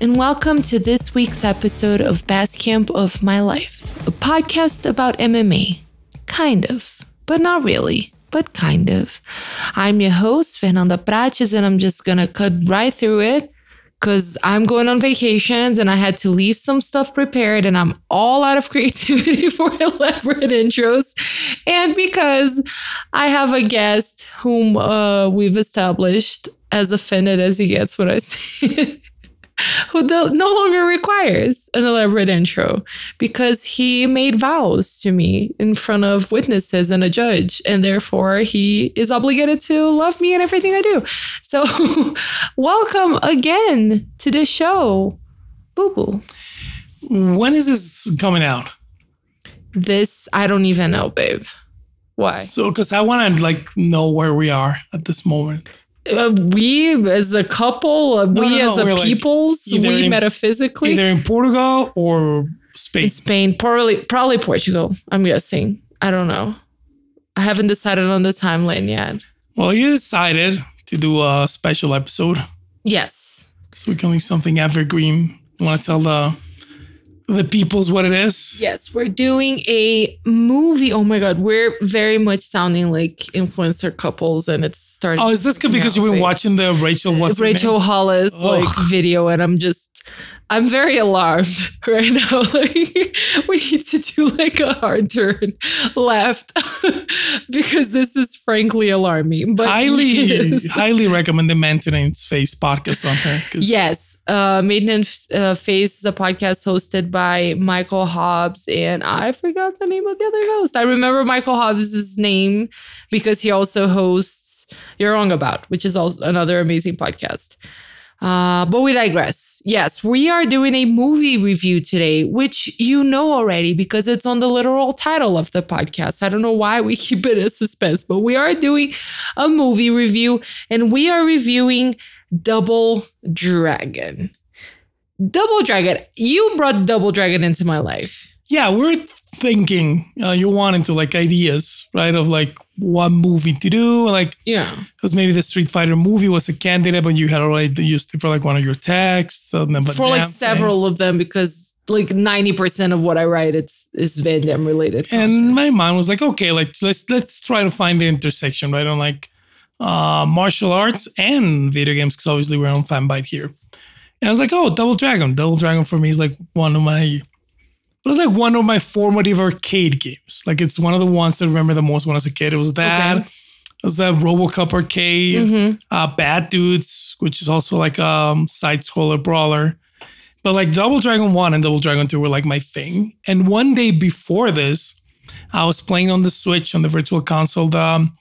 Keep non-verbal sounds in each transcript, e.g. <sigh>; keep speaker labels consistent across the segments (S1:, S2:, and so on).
S1: And welcome to this week's episode of Best Camp of My Life, a podcast about MMA. Kind of, but not really, but kind of. I'm your host, Fernanda Prates, and I'm just gonna cut right through it because I'm going on vacations and I had to leave some stuff prepared, and I'm all out of creativity <laughs> for elaborate intros, and because I have a guest whom uh, we've established as offended as he gets when I say it <laughs> who do- no longer requires an elaborate intro because he made vows to me in front of witnesses and a judge, and therefore he is obligated to love me and everything I do. So, <laughs> welcome again to the show, Boo Boo.
S2: When is this coming out?
S1: This I don't even know, babe. Why?
S2: So, because I want to like know where we are at this moment.
S1: Uh, we as a couple, uh,
S2: No,
S1: we
S2: no,
S1: as
S2: no,
S1: a
S2: we're like
S1: peoples, we
S2: in-
S1: metaphysically.
S2: Either in Portugal or Spain.
S1: In Spain, probably probably Portugal. I'm guessing. I don't know. I haven't decided on the timeline yet.
S2: well, you decided to do a special episode,
S1: Yes.
S2: so we can leave something evergreen. You want to tell the the peoples what it is?
S1: Yes, we're doing a movie. Oh my god, we're very much sounding like influencer couples, and it's starting.
S2: Oh, is this good because you've been
S1: wait.
S2: watching the Rachel what's
S1: Rachel? Hollis like video, and I'm just, I'm very alarmed <laughs> right now. <laughs> Like we need to do like a hard turn left <laughs> because this is frankly alarming. But
S2: highly,
S1: yes.
S2: highly recommend the Maintenance Phase podcast on her.
S1: Yes, uh, Maintenance uh, Phase is a podcast hosted by Michael Hobbs, and I forgot the name of the other host. I remember Michael Hobbs' name because he also hosts You're Wrong About, which is also another amazing podcast. Uh, but we digress. Yes, we are doing a movie review today, which you know already because it's on the literal title of the podcast. I don't know why we <laughs> keep it a suspense, but we are doing a movie review and we are reviewing Double Dragon. Double Dragon. You brought Double Dragon into my life.
S2: yeah, we're thinking uh, you wanted to like ideas, right? Of like what movie to do, like
S1: Yeah.
S2: because maybe the Street Fighter movie was a candidate, but you had already used it for like one of your texts. And then, but
S1: For like several of them because like 90% of what I write it's is Van Damme related.
S2: And
S1: content.
S2: my mind was like, okay, like let's let's try to find the intersection, right? On like uh martial arts and video games, because obviously we're on Fanbyte here. And I was like, oh, Double Dragon. Double Dragon for me is like one of my it was like one of my formative arcade games. Like it's one of the ones that I remember the most when I was a kid. It was that.
S1: Okay.
S2: It was that RoboCop arcade,
S1: Mhm.
S2: uh, Bad Dudes, which is also like um side scroller brawler. But like Double Dragon 1 and Double Dragon 2 were like my thing. And one day before this, I was playing on the Switch on the virtual console the um,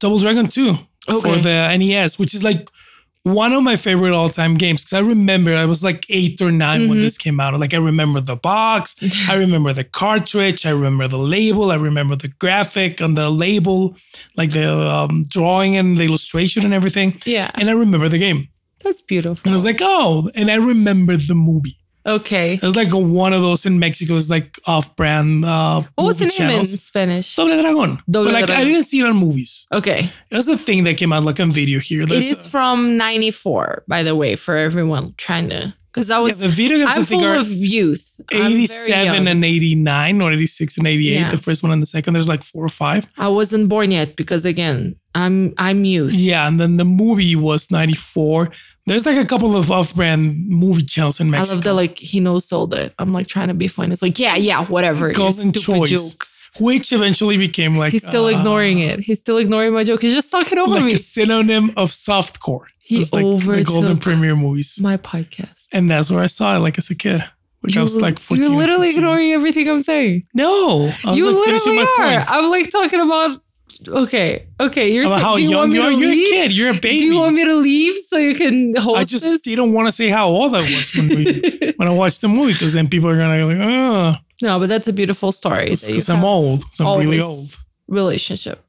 S2: Double Dragon 2 for the NES, which is like one of my favorite all-time games because I remember I was like eight or 9
S1: Mm-hmm.
S2: when this came out. Like I remember the box, <laughs> I remember the cartridge, I remember the label, I remember the graphic on the label, like the um, drawing and the illustration and everything.
S1: Yeah.
S2: And I remember the game.
S1: That's beautiful.
S2: And I was like, oh, and I remember the movie.
S1: Okay.
S2: It was like a, one of those in Mexico. It's like off-brand. Uh,
S1: What was the name
S2: channels.
S1: in Spanish?
S2: Doble Dragon.
S1: Doble
S2: but like I didn't see it on movies.
S1: Okay.
S2: It was a thing that came out like on video here.
S1: It
S2: There's
S1: is
S2: a-
S1: from 94, by the way, for everyone trying to. Because I
S2: yeah,
S1: was.
S2: the video games I
S1: I'm
S2: think
S1: full
S2: are
S1: of youth.
S2: 87 and 89 or 86 and 88.
S1: Yeah.
S2: The first one and the second. There's like four or five.
S1: I wasn't born yet because again, I'm I'm youth.
S2: Yeah, and then the movie was 94. There's like a couple of off-brand movie channels in Mexico.
S1: I love that like he knows sold it. I'm like trying to be funny. It's like, yeah, yeah, whatever.
S2: Golden Choice,
S1: jokes.
S2: which eventually became like
S1: He's still
S2: uh,
S1: ignoring it. He's still ignoring my joke. He's just talking over
S2: like
S1: me.
S2: a synonym of softcore.
S1: He
S2: was like the Golden Premiere movies,
S1: my podcast.
S2: and that's where I saw it like as a kid. Like I was like 14.
S1: You're literally
S2: 15.
S1: ignoring everything I'm saying.
S2: No, I was
S1: you
S2: like
S1: literally
S2: my
S1: are.
S2: point.
S1: I'm like talking about. Okay, okay. You're. T-
S2: how
S1: do you
S2: young you are. You're a kid. You're a baby.
S1: Do you want me to leave so you can host
S2: I just
S1: this?
S2: don't want to say how old I was when we <laughs> when I watched the movie because then people are gonna go like, oh,
S1: no, but that's a beautiful story. you
S2: because I'm old. 'cause I'm really old.
S1: Relationship.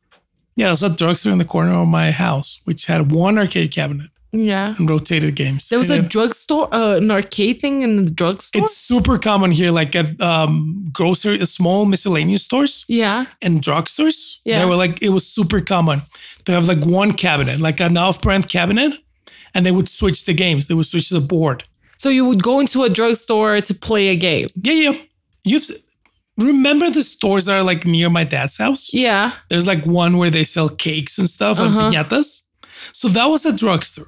S2: Yeah, there's a drugstore in the corner of my house which had one arcade cabinet
S1: Yeah.
S2: and rotated games.
S1: There was a
S2: And
S1: drugstore, uh, an arcade thing in the drugstore.
S2: It's super common here, like at um, grocery, small miscellaneous stores
S1: yeah.
S2: and drugstores.
S1: Yeah.
S2: They were like, it was super common to have like one cabinet, like an off brand cabinet, and they would switch the games. They would switch the board.
S1: So you would go into a drugstore to play a game.
S2: Yeah, yeah. You've remember the stores that are like near my dad's house?
S1: Yeah.
S2: There's like one where they sell cakes and stuff
S1: Uh-huh.
S2: and piñatas. So that was a drugstore.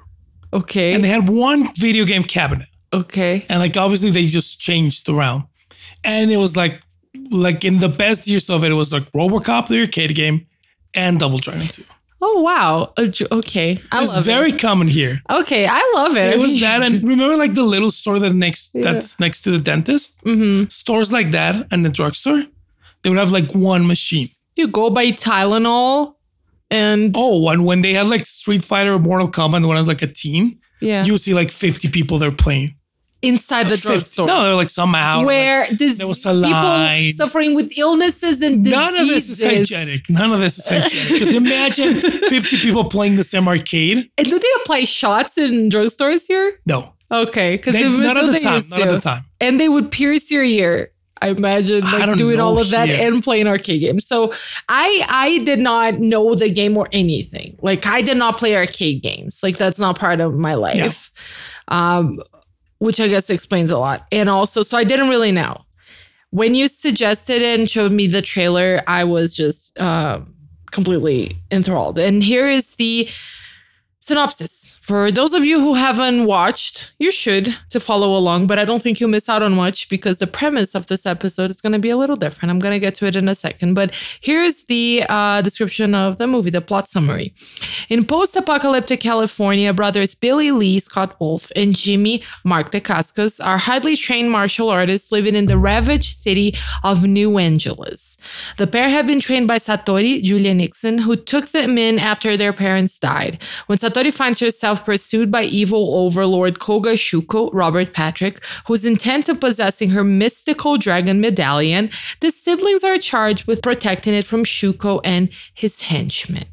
S1: Okay.
S2: And they had one video game cabinet.
S1: okay.
S2: And like obviously they just changed around. And it was like like in the best years of it, it was like Robocop, the arcade game, and Double Dragon 2.
S1: Oh wow. A dr- okay. I
S2: It's
S1: love
S2: very
S1: it.
S2: common here.
S1: Okay, I love it.
S2: It was <laughs> that, and remember like the little store that next
S1: Yeah.
S2: that's next to the dentist?
S1: hmm
S2: Stores like that and the drugstore, they would have like one machine.
S1: You go by Tylenol, and
S2: Oh, and when they had like Street Fighter or Mortal Kombat when I was like a teen,
S1: yeah,
S2: you would see like 50 people there playing.
S1: inside the drugstore.
S2: No, they're like somehow.
S1: where this
S2: there was a line.
S1: people suffering with illnesses and diseases.
S2: None of this is hygienic. None of this is hygienic. Because <laughs> imagine 50 people playing the same arcade.
S1: And do they apply shots in drugstores here?
S2: No,
S1: Okay, because
S2: they, not at the time. Not at the time.
S1: and they would pierce your ear. I imagine like
S2: don't
S1: doing all of that
S2: here.
S1: and playing arcade games. So I I did not know the game or anything. Like I did not play arcade games. Like that's not part of my life. Um, which I guess explains a lot. And also, so I didn't really know. When you suggested it and showed me the trailer, I was just uh, completely enthralled. And here is the synopsis. For those of you who haven't watched, you should to follow along, but I don't think you'll miss out on much because the premise of this episode is going to be a little different. I'm going to get to it in a second, but here's the uh, description of the movie, the plot summary. In post apocalyptic California, brothers Billy Lee, Scott Wolf, and Jimmy Mark Dacascos are highly trained martial artists living in the ravaged city of New Angeles. The pair have been trained by Satori, Julia Nickson, who took them in after their parents died. When Satori finds herself pursued by evil overlord Koga Shuko, Robert Patrick, who's intent on possessing her mystical dragon medallion, the siblings are charged with protecting it from Shuko and his henchmen.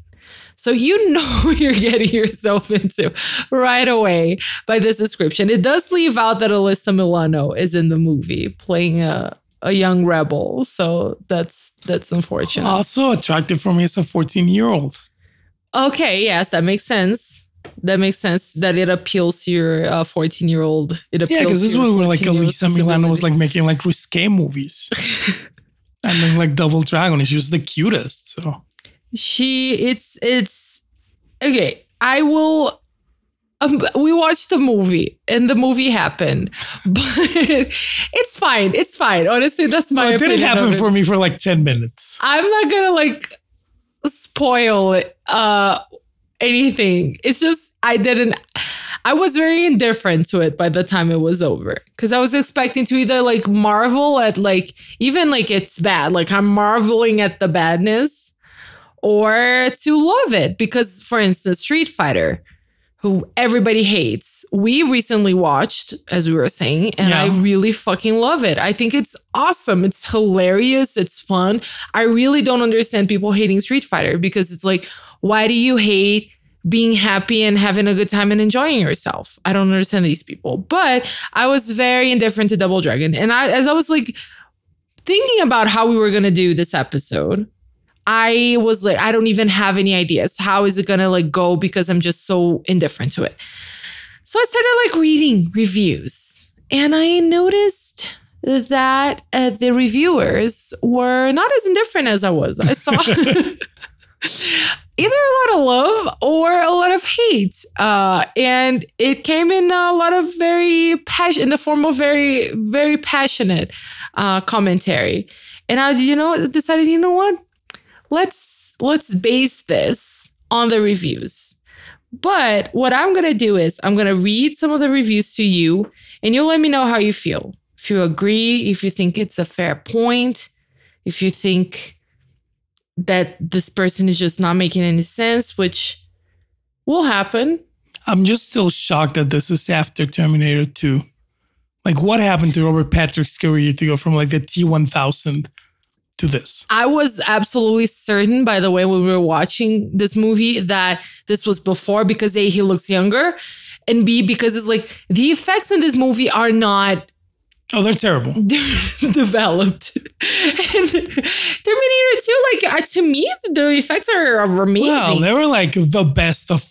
S1: So you <laughs> know you're getting yourself into right away by this description. It does leave out that Alyssa Milano is in the movie playing a, a young rebel. So that's that's unfortunate.
S2: Oh, also attractive for me as a 14 year old.
S1: Okay, yes, that makes sense. That makes sense that it appeals to your 14 year old. It appeals
S2: Yeah, because this was where like
S1: 14-year-old
S2: Alyssa Milano was like making like risque movies. <laughs> and then like Double Dragon, she was the cutest. So
S1: she it's it's okay i will um, we watched the movie and the movie happened <laughs> but it's fine it's fine honestly that's my
S2: Well, it didn't happen
S1: it.
S2: for me for like 10 minutes.
S1: i'm not gonna like spoil uh anything. It's just i didn't i was very indifferent to it by the time it was over. Because i was expecting to either like marvel at like even like it's bad like i'm marveling at the badness or to love it. Because for instance street fighter who everybody hates we recently watched as we were saying and i really fucking love it. I think it's awesome. It's hilarious. It's fun. I really don't understand people hating street fighter because it's like why do you hate being happy and having a good time and enjoying yourself i don't understand these people but i was very indifferent to double dragon and i as i was like thinking about how we were going to do this episode I was like, I don't even have any ideas. How is it gonna like go? Because I'm just so indifferent to it. So I started like reading reviews, and I noticed that uh, the reviewers were not as indifferent as I was. I saw, <laughs> <laughs> <laughs> either a lot of love or a lot of hate. Uh, and it came in a lot of very passion in the form of very, very passionate uh, commentary. And I was, you know, decided, you know what? Let's let's base this on the reviews. But what I'm gonna do is I'm gonna read some of the reviews to you, and you'll let me know how you feel. If you agree, if you think it's a fair point, if you think that this person is just not making any sense, which will happen.
S2: I'm just still shocked that this is after Terminator 2. Like, what happened to Robert Patrick's career to go from like the T1000 to this?
S1: I was absolutely certain, by the way, when we were watching this movie, that this was before because A, he looks younger, and B, because it's like the effects in this movie are not
S2: Oh, they're terrible. <laughs>
S1: developed. and Terminator 2, like uh, to me, the effects are amazing.
S2: Well, they were like the best of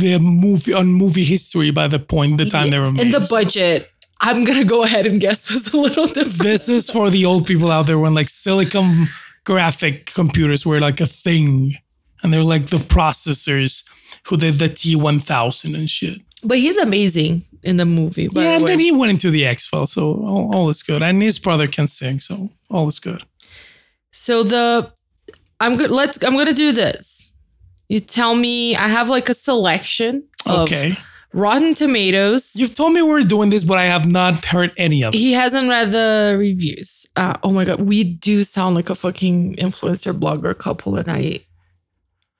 S2: the movie on movie history by the point the time they were made.
S1: and the
S2: so.
S1: budget, I'm gonna go ahead and guess was a little different.
S2: This is for the old people out there when like silicon graphic computers were like a thing. And they were like the processors who did the T1000 and shit.
S1: But he's amazing in the movie.
S2: Yeah,
S1: the
S2: and then he went into the X Files, so all, all is good. And his brother can sing, so all is good.
S1: So the I'm good. Let's. I'm gonna do this. You tell me. I have like a selection of
S2: Okay.
S1: Rotten Tomatoes.
S2: You've told me we're doing this, but I have not heard any of it.
S1: he hasn't read the reviews. Uh, oh my god, we do sound like a fucking influencer blogger couple, and I.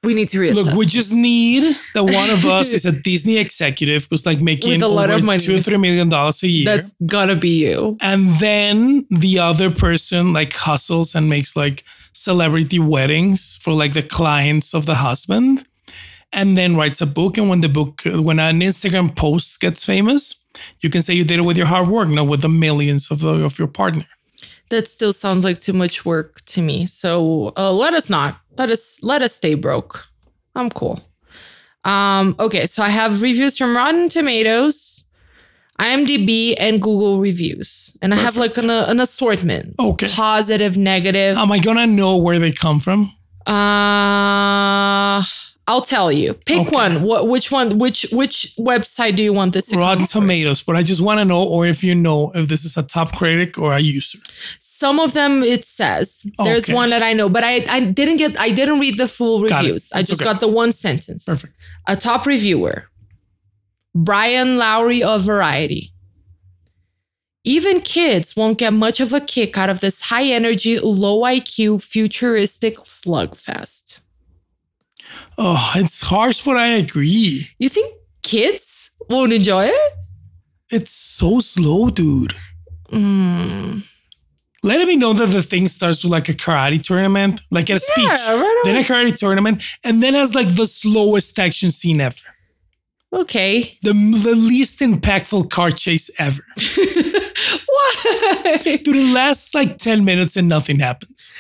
S1: We need to reassess.
S2: Look, we just need that one of us is a <laughs> Disney executive who's like making
S1: a lot of money.
S2: two or three million dollars a year.
S1: That's gonna be you.
S2: and then the other person like hustles and makes like celebrity weddings for like the clients of the husband and then writes a book and when the book when an instagram post gets famous you can say you did it with your hard work not with the millions of, the, of your partner
S1: That still sounds like too much work to me. So uh, let us not. Let us let us stay broke. I'm cool. Um, okay, so I have reviews from Rotten Tomatoes, IMDb, and Google reviews, and I have like an, an assortment.
S2: Okay.
S1: Positive, negative.
S2: am i gonna know where they come from
S1: Uh, I'll tell you. Pick
S2: Okay.
S1: one. What? Which one? Which which website do you want this? To
S2: rotten
S1: first?
S2: tomatoes but i just want to know or if you know if this is a top critic or a user
S1: Some of them it says. There's
S2: Okay.
S1: one that I know, but I I didn't get I didn't read the full reviews. I just
S2: okay.
S1: got the one sentence.
S2: perfect
S1: A top reviewer, Brian Lowry of Variety. Even kids won't get much of a kick out of this high energy, low IQ, futuristic slugfest.
S2: Oh it's harsh but i agree
S1: You think kids won't enjoy it?
S2: it's so slow dude
S1: Mm.
S2: letting me know that the thing starts with like a karate tournament, like at a speech,
S1: right
S2: then a karate tournament, and then has like the slowest action scene ever,
S1: Okay.
S2: the the least impactful car chase ever. <laughs>
S1: Why?
S2: Dude, it lasts like ten minutes and nothing happens.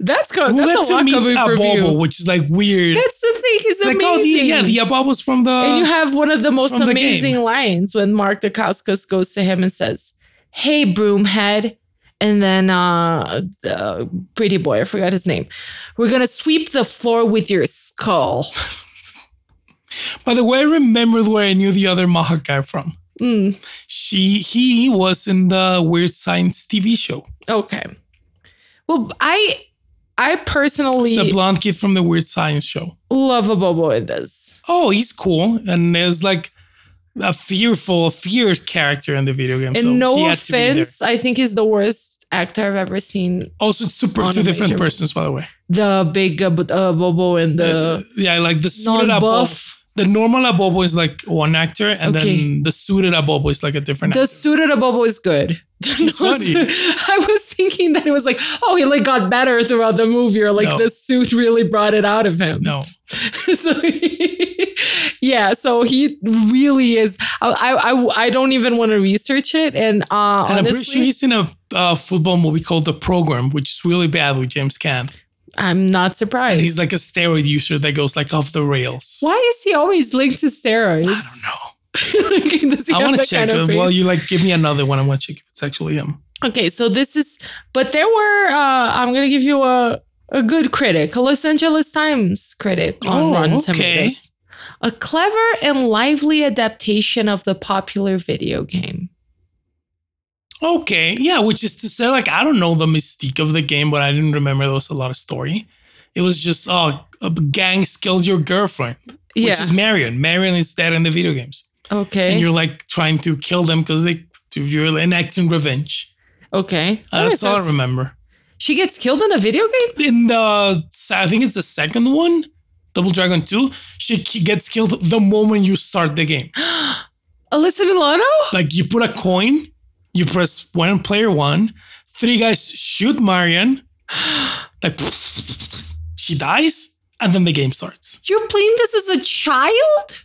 S1: That's, co-
S2: We
S1: that's a
S2: to meet
S1: coming
S2: Abobo, which is like weird.
S1: That's the thing. He's
S2: It's like oh,
S1: amazing.
S2: the, yeah, the Abobo's from the.
S1: and you have one of the most
S2: from the
S1: amazing lines when Mark Dacascos goes to him and says, "Hey, broomhead," and then uh, the pretty boy, I forgot his name. We're gonna sweep the floor with your skull. <laughs>
S2: By the way, I remembered where I knew the other Maha guy from.
S1: Mm,
S2: She he was in the Weird Science TV show.
S1: okay. Well, I I personally
S2: It's the blonde kid from the Weird Science show.
S1: love Abobo in this.
S2: oh, he's cool. And there's like a fearful, feared character in the video game.
S1: And
S2: so
S1: no
S2: he had to be there.
S1: offense, I think he's the worst actor I've ever seen.
S2: Also, super two different persons, by the way.
S1: The big uh, uh, Bobo and the
S2: yeah, like the suited
S1: non-buff.
S2: The normal Abobo is like one actor, and
S1: Okay.
S2: then the suited Abobo is like a different actor.
S1: The
S2: actor.
S1: suited Abobo is good. <laughs>
S2: He's funny. <laughs>
S1: I was thinking that it was like, oh, he like got better throughout the movie, or like
S2: No.
S1: the suit really brought it out of him.
S2: No, <laughs>
S1: so yeah, so he really is. I I, I, don't even want to research it, and uh,
S2: and I'm
S1: honestly,
S2: pretty sure he's in a uh, football movie called The Program, which is really bad with James Caan.
S1: I'm not
S2: And
S1: surprised.
S2: he's like a steroid user that goes like off the rails.
S1: Why is he always linked to steroids?
S2: I don't know. I want to check
S1: kind of
S2: it. Well, you like give me another one. I want to check if it's actually him.
S1: Okay, so this is, but there were. uh I'm gonna give you a a good critic, a Los Angeles Times critic on
S2: Oh,
S1: Rotten
S2: okay.
S1: Tomatoes. A clever and lively adaptation of the popular video game.
S2: Okay, yeah, which is to say, like, I don't know the mystique of the game, but I didn't remember there was a lot of story. It was just, oh, a gang killed your girlfriend, which
S1: Yeah.
S2: is Marion. Marion is dead in the video games.
S1: Okay.
S2: And you're like trying to kill them because they, you're enacting revenge.
S1: okay.
S2: Uh,
S1: That
S2: that's all I remember.
S1: She gets killed in a video game?
S2: In the, I think it's the second one, Double Dragon 2, she gets killed the moment you start the game. <gasps>
S1: Alyssa Milano?
S2: Like you put a coin, you press one player one, three guys shoot Marion, <gasps> like she dies, and then the game starts.
S1: You're playing this as a child?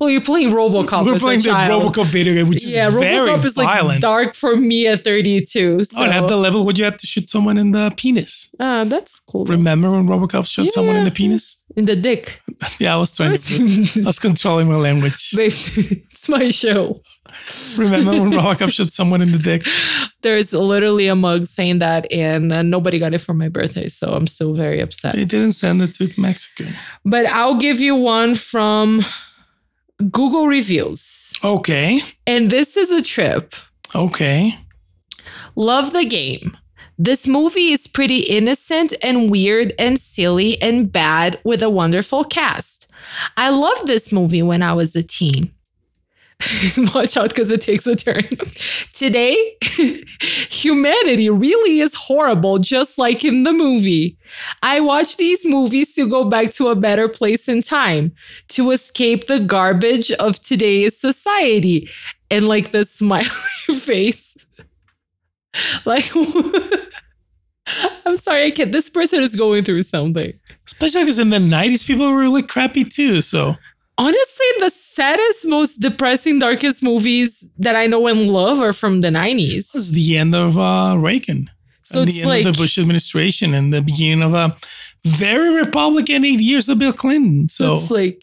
S1: Well, you're playing RoboCop
S2: We're playing the. Robocop video game, which
S1: yeah,
S2: is very
S1: RoboCop is like
S2: violent.
S1: dark for me at 32. So
S2: Oh, had the level where you have to shoot someone in the penis.
S1: Ah, that's cool.
S2: Remember when Robocop shot someone in the penis?
S1: In the dick. <laughs>
S2: Yeah, I was trying to. <laughs> I was controlling my language.
S1: Babe, <laughs> it's my show.
S2: Remember when Robocop shot someone in the dick?
S1: There's literally a mug saying that, and uh, nobody got it for my birthday, so I'm still very upset.
S2: They didn't send it to Mexico.
S1: But I'll give you one from Google reviews.
S2: Okay.
S1: And this is a trip.
S2: Okay.
S1: Love the game. This movie is pretty innocent and weird and silly and bad with a wonderful cast. I loved this movie when I was a teen. <laughs> Watch out because it takes a turn. Today, <laughs> humanity really is horrible, just like in the movie. I watch these movies to go back to a better place in time, to escape the garbage of today's society. And like the <laughs> smiley face. Like, I'm sorry, I can't. This person is going through something.
S2: Especially because in the 90s, people were really crappy too. So
S1: Honestly, the saddest, most depressing, darkest movies that I know and love are from the 90s.
S2: it was the end of uh, Reagan.
S1: So
S2: and
S1: it's
S2: the end
S1: like,
S2: of the Bush administration and the beginning of a very Republican eight years of Bill Clinton. So
S1: it's like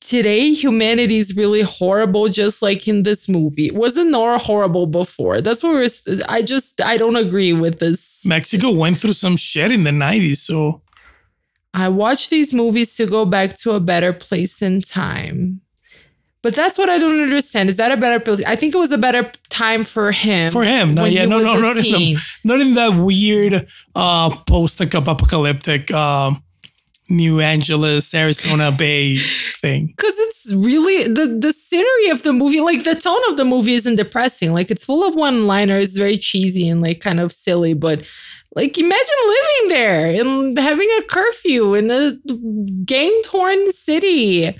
S1: today humanity is really horrible, just like in this movie. It wasn't nor horrible before. That's what we're. I just I don't agree with this.
S2: Mexico went through some shit in the 90s. So
S1: I watch these movies to go back to a better place in time. But that's what I don't understand. Is that a better place? I think it was a better time for him.
S2: for him, no, yeah, no, no,
S1: a
S2: not in, the, not in that weird uh, post-apocalyptic um, New Angeles, Arizona <laughs> Bay thing.
S1: because it's really the the scenery of the movie like the tone of the movie isn't depressing like it's full of one liners very cheesy and like kind of silly but like imagine living there and having a curfew in a gang torn city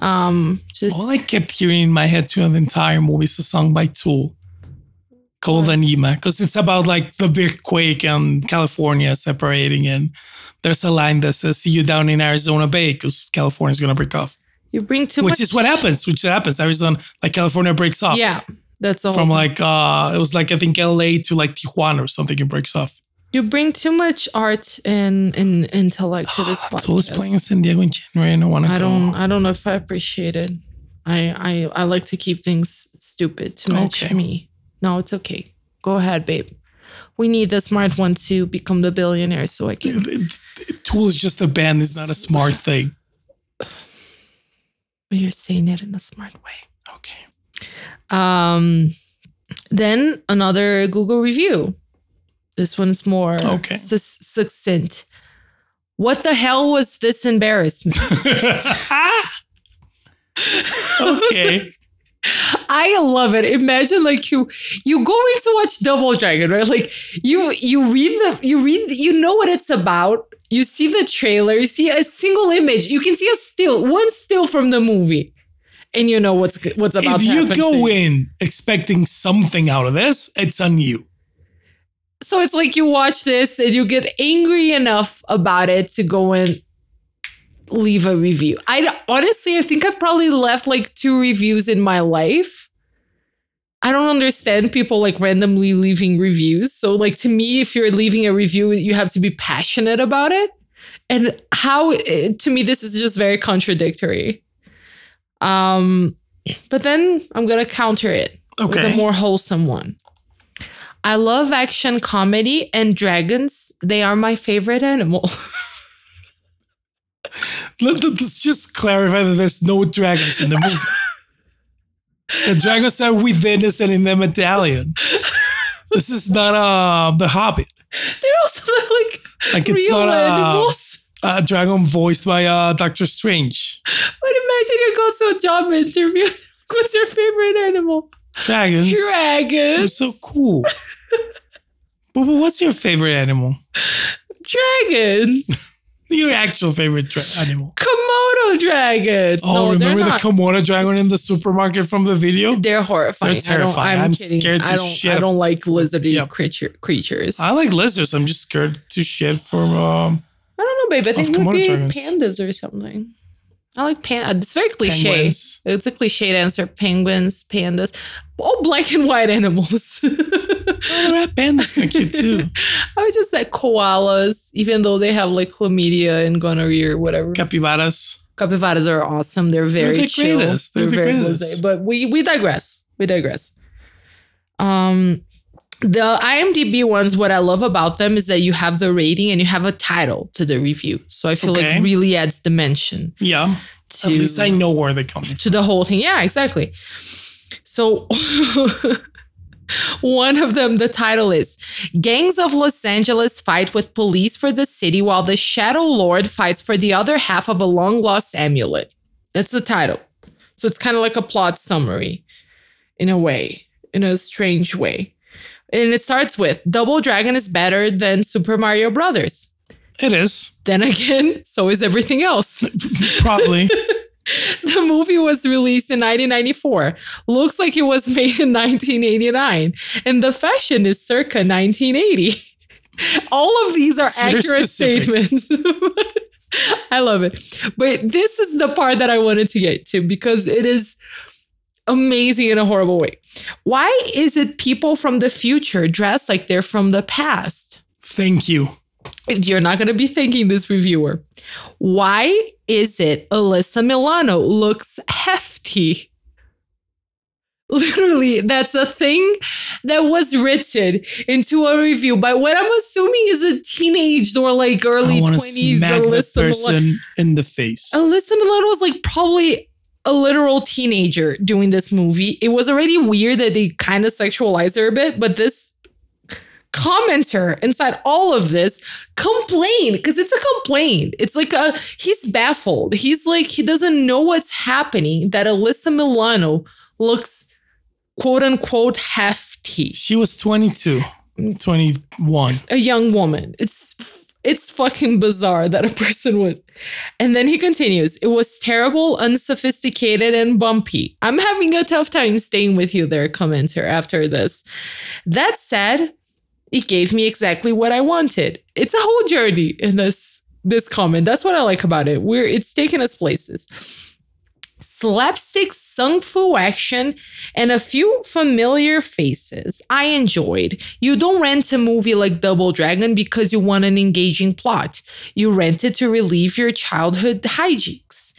S1: um just
S2: All I kept hearing in my head throughout the entire movie is a song by Tool called Ænema because it's about like the big quake and California separating and there's a line that says see you down in Arizona Bay because California's gonna break off.
S1: you bring too
S2: which
S1: much
S2: is what happens, which happens. Arizona like California breaks off.
S1: yeah that's all
S2: From like uh it was like I think LA to like Tijuana or something, it breaks off.
S1: You bring too much art and, and intellect to this <sighs> podcast.
S2: playing in San Diego in January and I wanna
S1: I
S2: go.
S1: don't I don't know if I appreciate it. I I I like to keep things stupid to match
S2: Okay.
S1: me. No, it's okay. Go ahead, babe. We need the smart one to become the billionaire so I can
S2: Tool is just a band, it's not a smart thing. <laughs>
S1: But you're saying it in a smart way.
S2: Okay.
S1: Um then another Google review. This one's more
S2: Okay.
S1: sus- succinct. What the hell was this embarrassment? <laughs> <laughs>
S2: okay.
S1: I love it. Imagine like you you going to watch Double Dragon, right? Like you you read the you read you know what it's about. You see the trailer, you see a single image, you can see a still, one still from the movie, and you know what's what's about
S2: If
S1: to
S2: you go in expecting something out of this, it's on you.
S1: So it's like you watch this and you get angry enough about it to go and leave a review. I honestly, I think I've probably left like two reviews in my life. I don't understand people like randomly leaving reviews. So like to me, if you're leaving a review, you have to be passionate about it. And how eh, to me this is just very contradictory. Um, but then I'm gonna counter it with a more wholesome one. I love action comedy and dragons. They are my favorite animal. <laughs>
S2: Let, us just clarify that there's no dragons in the movie. the dragons are within us and in the medallion. This is not uh, the Hobbit.
S1: They're also <laughs> like,
S2: like it's
S1: real
S2: not
S1: animals.
S2: A, a dragon voiced by uh, Doctor Strange.
S1: But imagine you go to a job interview. <laughs> What's your favorite animal?
S2: Dragons.
S1: Dragons.
S2: They're so cool. but, but what's your favorite animal?
S1: Dragons. <laughs>
S2: Your actual favorite dra- animal?
S1: Komodo dragons.
S2: Oh,
S1: no,
S2: remember the. Komodo dragon in the supermarket from the video?
S1: They're horrifying.
S2: They're terrifying.
S1: I don't, I'm,
S2: I'm
S1: kidding.
S2: scared to
S1: I don't.
S2: shit.
S1: I don't like lizardy
S2: Yep.
S1: creature, creatures.
S2: I like lizards. I'm just scared to shit from. Um,
S1: I don't know, babe. I think it would be
S2: dragons.
S1: pandas or something. I like pan. It's very cliche.
S2: penguins.
S1: It's a cliche answer. Penguins, pandas, all black and white animals.
S2: Oh, rat panda's kind of cute too. <laughs>
S1: I would just say koalas, even though they have like chlamydia and gonorrhea or whatever.
S2: Capybaras.
S1: Capybaras are awesome. They're very
S2: the
S1: chill.
S2: greatest. They're the
S1: very
S2: greatest.
S1: But we we digress. We digress. Um, the IMDb ones, what I love about them is that you have the rating and you have a title to the review. So I feel
S2: Okay.
S1: like really adds dimension
S2: Yeah.
S1: to
S2: At least I know where they come
S1: to the whole thing. Yeah, exactly. So <laughs> one of them, the title is Gangs of Los Angeles fight with police for the city while the Shadow Lord fights for the other half of a long lost amulet. That's the title. So it's kind of like a plot summary in a way, in a strange way. And it starts with Double Dragon is better than Super Mario Brothers.
S2: It is
S1: Then again, <laughs> so is everything else. <laughs>
S2: probably. <laughs>
S1: The movie was released in 1994. Looks like it was made in 1989. And the fashion is circa 1980. All of these are accurate
S2: specific.
S1: statements. I love it. But this is the part that I wanted to get to because it is amazing in a horrible way. Why is it people from the future dress like they're from the past?
S2: Thank you.
S1: You're not going to be thanking this reviewer. Why is it Alyssa Milano looks hefty? Literally, that's a thing that was written into a review by what I'm assuming is a teenage or like early
S2: I
S1: 20s
S2: smack that
S1: Alyssa Milano.
S2: person in the face.
S1: Alyssa Milano was like probably a literal teenager doing this movie. It was already weird that they kind of sexualized her a bit, but this commenter inside all of this complained because it's a complaint. It's like a he's baffled. He's like he doesn't know what's happening that Alyssa Milano looks quote unquote hefty.
S2: She was 22, 21.
S1: a young woman. It's it's fucking bizarre that a person would. And then he continues, it was terrible, unsophisticated, and bumpy. I'm having a tough time staying with you there, commenter, after this. That said, it gave me exactly what I wanted. It's a whole journey in this this comment. That's what I like about it. We're it's taking us places. Slapstick fu action and a few familiar faces. I enjoyed. You don't rent a movie like Double Dragon because you want an engaging plot. You rent it to relieve your childhood hijinks.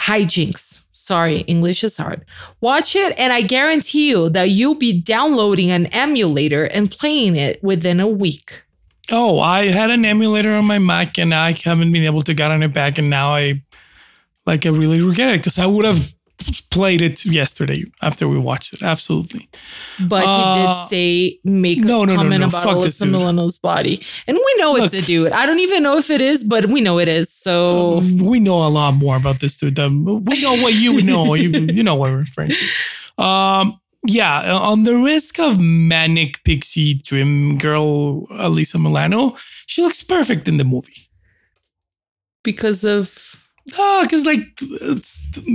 S1: Hijinks. Sorry, English is hard. Watch it, and I guarantee you that you'll be downloading an emulator and playing it within a week.
S2: Oh, I had an emulator on my Mac and I haven't been able to get on it back. And now I like, I really regret it because I would have played it yesterday after we watched it. Absolutely.
S1: But
S2: Uh,
S1: he did say make
S2: no,
S1: a
S2: no, no,
S1: comment
S2: no.
S1: about
S2: Fuck
S1: Alyssa. Milano's body. And we know it's
S2: Look.
S1: a dude. I don't even know if it is, but we know it is. So
S2: Um, we know a lot more about this dude. than- we know what you know. You, you know what we're referring to. Um, yeah, on the risk of manic pixie dream girl Alyssa Milano, she looks perfect in the movie.
S1: because of
S2: Oh, because like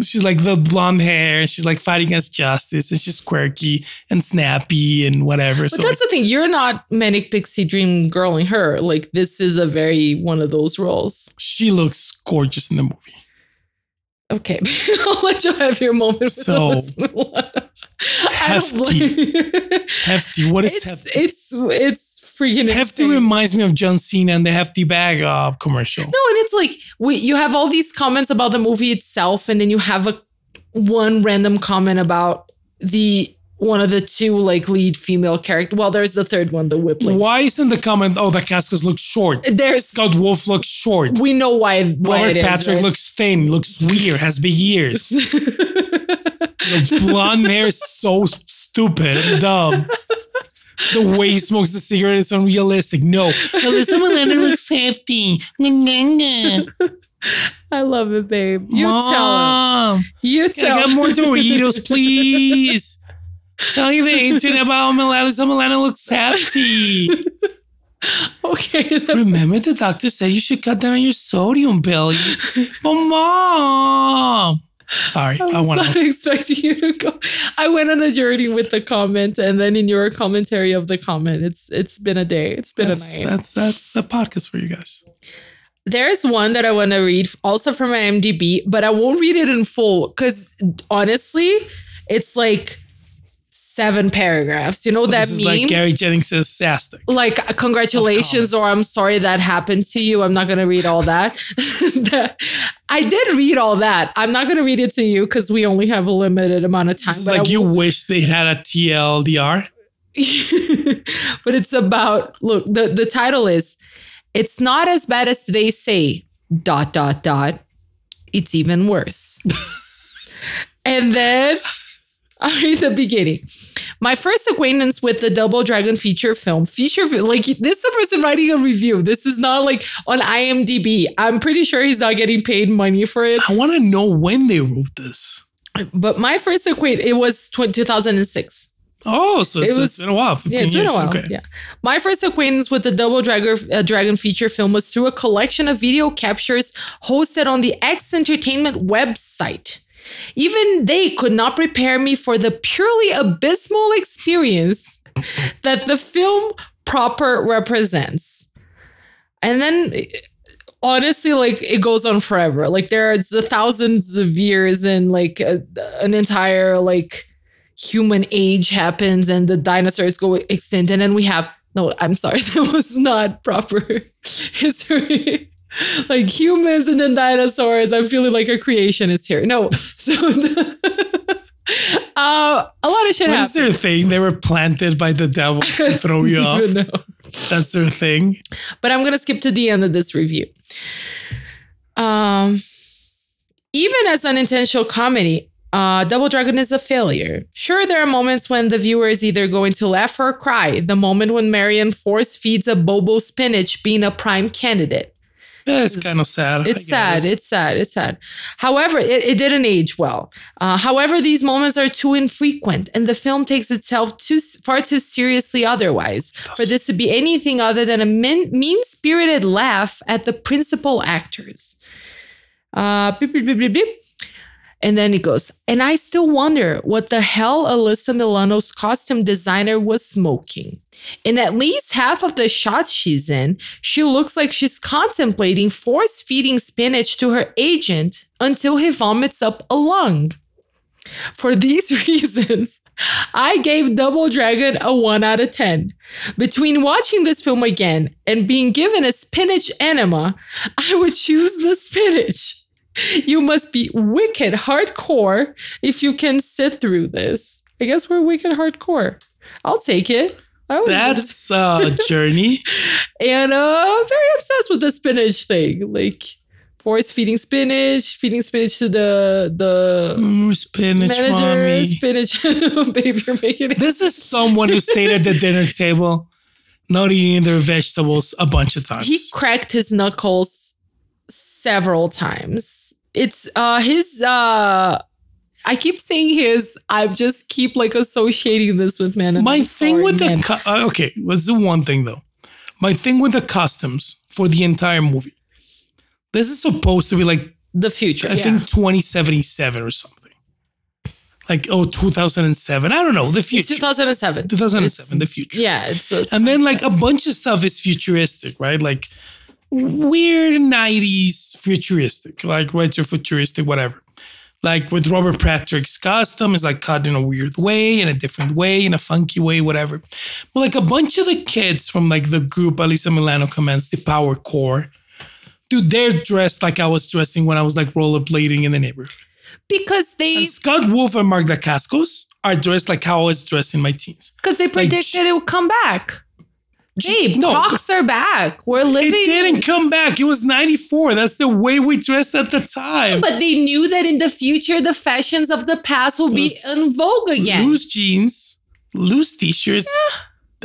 S2: she's like the blonde hair, and she's like fighting against justice, and she's quirky and snappy and whatever.
S1: But
S2: so
S1: that's the thing. You're not manic pixie dream girling her. Like this is a very one of those roles.
S2: she looks gorgeous in the movie.
S1: Okay, <laughs> I'll let you have your moment.
S2: So,
S1: Alyssa Milano. <laughs> I don't
S2: hefty. Hefty. What is
S1: it's,
S2: hefty?
S1: it's it's freaking
S2: hefty
S1: insane.
S2: reminds me of John Cena and the hefty bag uh, commercial.
S1: No, and it's like we, you have all these comments about the movie itself, and then you have a one random comment about the one of the two like lead female character. Well, there's the third one, the Whipling.
S2: Why isn't the comment? Oh, the Dacascos looks short.
S1: There's
S2: Scott Wolf looks short.
S1: we know why why
S2: Robert
S1: it is,
S2: Patrick
S1: right?
S2: looks thin, looks weird, has big ears. <laughs> blonde hair is so stupid and dumb. The way he smokes the cigarette is unrealistic. No, Alyssa Milano looks hefty.
S1: I love it, babe. You tell him.
S2: Mom,
S1: You
S2: can I
S1: tell
S2: get more <laughs> Doritos, please? Tell you the internet about Alyssa Milano looks hefty.
S1: okay.
S2: Remember, the doctor said you should cut down on your sodium bill. You- But mom, sorry, I,
S1: I was not <laughs> expecting you to go. I went on a journey with the comment, and then in your commentary of the comment, it's it's been a day. It's been
S2: That's,
S1: a night.
S2: that's that's the podcast for you guys.
S1: There's one that I want to read, also from IMDb, but I won't read it in full because honestly, it's like seven paragraphs. You know
S2: so
S1: that
S2: this
S1: meme?
S2: like Gary Jennings says sastic.
S1: like congratulations or. I'm sorry that happened to you. I'm not gonna read all that. <laughs> I did read all that. I'm not gonna read it to you because we only have a limited amount of time.
S2: It's like
S1: I
S2: you wish they had a TLDR. <laughs>
S1: but it's about look, the, the title is It's Not As Bad as They Say, dot dot dot. It's even worse. <laughs> and then I'll the beginning. My first acquaintance with the Double Dragon feature film, feature like this is the person writing a review. This is not like on IMDb. I'm pretty sure he's not getting paid money for it.
S2: I want to know when they wrote this.
S1: But my first acquaintance, it was tw- 2006.
S2: Oh, so
S1: it was,
S2: it's been a while. 15
S1: Yeah, it's
S2: years.
S1: been a while.
S2: Okay.
S1: Yeah. My first acquaintance with the Double Dragon, uh, Dragon feature film was through a collection of video captures hosted on the X Entertainment website. Even they could not prepare me for the purely abysmal experience that the film proper represents. And then honestly like it goes on forever. Like there's the thousands of years and like a, an entire like human age happens and the dinosaurs go extinct. And then we have no i'm sorry <laughs> that was not proper <laughs> history <laughs> like humans and then dinosaurs i'm feeling like a creationist here no <laughs> so <laughs> uh, a lot of shit
S2: What is
S1: happened
S2: their thing? They were planted by the devil to throw you off.
S1: know.
S2: That's their thing.
S1: but I'm gonna skip to the end of this review. Um, even as an intentional comedy, uh, Double Dragon is a failure. Sure, there are moments when the viewer is either going to laugh or cry. The moment when Marion force feeds Abobo spinach being a prime candidate.
S2: Yeah, it's kind of sad.
S1: It's sad.
S2: it.
S1: It's sad. It's sad. However, it, it didn't age well. Uh, however, these moments are too infrequent, and the film takes itself too far too seriously. Otherwise, for this to be anything other than a min- mean-spirited laugh at the principal actors. Uh, beep, beep, beep, beep, beep. And then it goes, and I still wonder what the hell Alyssa Milano's costume designer was smoking. In at least half of the shots she's in, she looks like she's contemplating force feeding spinach to her agent until he vomits up a lung. For these <laughs> reasons, I gave Double Dragon a 1 out of 10. Between watching this film again and being given a spinach enema, I would choose the spinach. <laughs> You must be wicked hardcore if you can sit through this. I guess we're wicked hardcore. I'll take it.
S2: That's <laughs> a journey.
S1: and uh very obsessed with the spinach thing. Like force feeding spinach, feeding spinach to the the
S2: Mm, spinach,
S1: manager,
S2: mommy.
S1: spinach. <laughs> Baby, you're making it.
S2: This is someone who stayed at the dinner table, not eating their vegetables a bunch of times.
S1: He cracked his knuckles several times. It's uh his uh I keep saying his. I just keep like associating this with men. and
S2: My
S1: I'm
S2: thing
S1: sorry,
S2: with the co- uh, okay, let's do one thing though. My thing with the costumes for the entire movie. This is supposed to be like
S1: the future.
S2: I
S1: yeah.
S2: think 2077 or something. Like oh 2007. I don't know the
S1: it's
S2: future.
S1: 2007.
S2: 2007, the future.
S1: Yeah, it's
S2: And then like a bunch of stuff is futuristic, right? Like weird 90s futuristic, like retro futuristic, whatever. Like with Robert Patrick's costume is like cut in a weird way, in a different way, in a funky way, whatever. But like a bunch of the kids from like the group Alyssa Milano commands the Power Core, dude, they're dressed like I was dressing when I was like rollerblading in the neighborhood.
S1: because they
S2: And Scott Wolf and Mark Dacascos are dressed like how I was dressed in my teens.
S1: Because they predicted it would come back. Babe,
S2: No,
S1: Crocs are back. We're living.
S2: It didn't come back. It was 94. That's the way we dressed at the time.
S1: But they knew that in the future, the fashions of the past will be in vogue again.
S2: Loose jeans, loose t-shirts,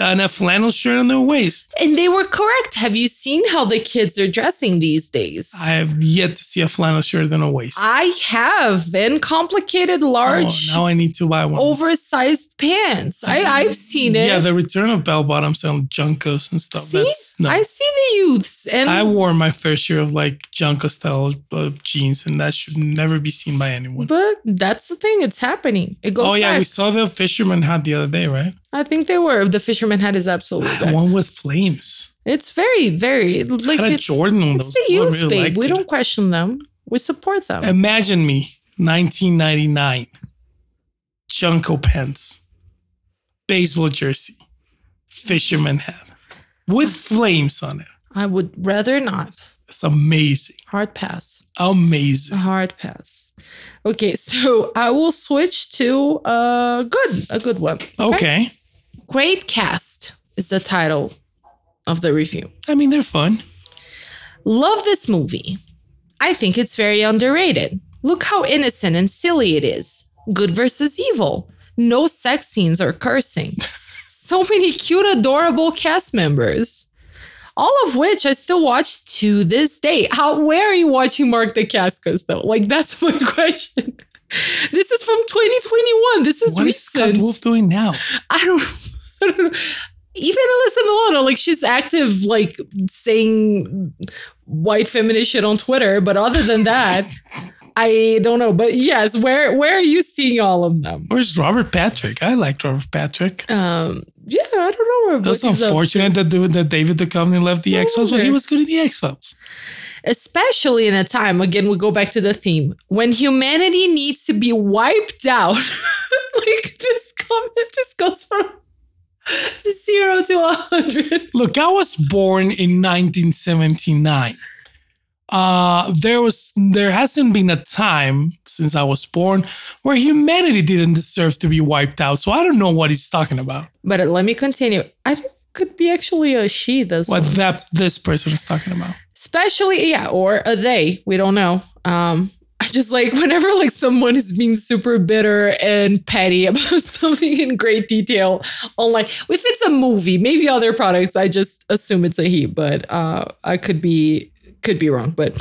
S2: and a flannel shirt on their waist.
S1: And they were correct. Have you seen how the kids are dressing these days?
S2: I have yet to see a flannel shirt on a waist.
S1: I have. And complicated, large,
S2: Oh, now I need to buy one.
S1: oversized pants. I, I've seen it.
S2: Yeah, the return of bell bottoms and JNCOs and stuff.
S1: See?
S2: That's no.
S1: I see the youths. And
S2: I wore my fair share of like JNCO style uh, jeans, and that should never be seen by anyone.
S1: But that's the thing. It's happening. It goes
S2: Oh yeah,
S1: back.
S2: we saw the fisherman hat the other day, right?
S1: I think they were. The fisherman hat is absolutely
S2: The <sighs>
S1: back.
S2: one with flames.
S1: It's very, very like
S2: had
S1: it's,
S2: Jordan one.
S1: it's
S2: Those.
S1: the youth,
S2: really
S1: babe. We
S2: it.
S1: don't question them. We support them.
S2: Imagine me, 1999, JNCO pants, baseball jersey, fisherman hat, with flames on it.
S1: I would rather not.
S2: It's amazing,
S1: Hard pass.
S2: Amazing.
S1: hard pass. Okay, <laughs> so I will switch to a good, a good one.
S2: Okay,
S1: Great cast is the title of the review.
S2: I mean they're fun.
S1: Love this movie. I think it's very underrated. Look how innocent and silly it is. Good versus evil. No sex scenes or cursing. <laughs> so many cute, adorable cast members. All of which I still watch to this day. How where are you watching Mark Dacascos though? Like that's <laughs> my question. This is from 2021. This is
S2: What is Scott
S1: recent.
S2: Wolf doing now?
S1: I don't, I don't know. <laughs> Even Alyssa Milano, like she's active, like saying white feminist shit on Twitter. But other than that, I don't know. But yes, where where are you seeing all of them?
S2: Where's Robert Patrick? I liked Robert Patrick.
S1: Um, yeah, I don't know where.
S2: That's
S1: what he's up to.
S2: unfortunate that, that David Duchovny left the X Files, but he was good in the X Files.
S1: especially in a time again we go back to the theme when humanity needs to be wiped out <laughs> like this comment just goes from zero to a hundred
S2: Look, I was born in 1979. Uh, there was there hasn't been a time since I was born where humanity didn't deserve to be wiped out. So I don't know what he's talking about.
S1: but let me continue i think it could be actually a she this
S2: What
S1: one.
S2: that this person is talking about.
S1: especially yeah or a they we don't know um i just like whenever like someone is being super bitter and petty <laughs> about something in great detail on like if it's a movie maybe other products i just assume it's a he but uh i could be could be wrong but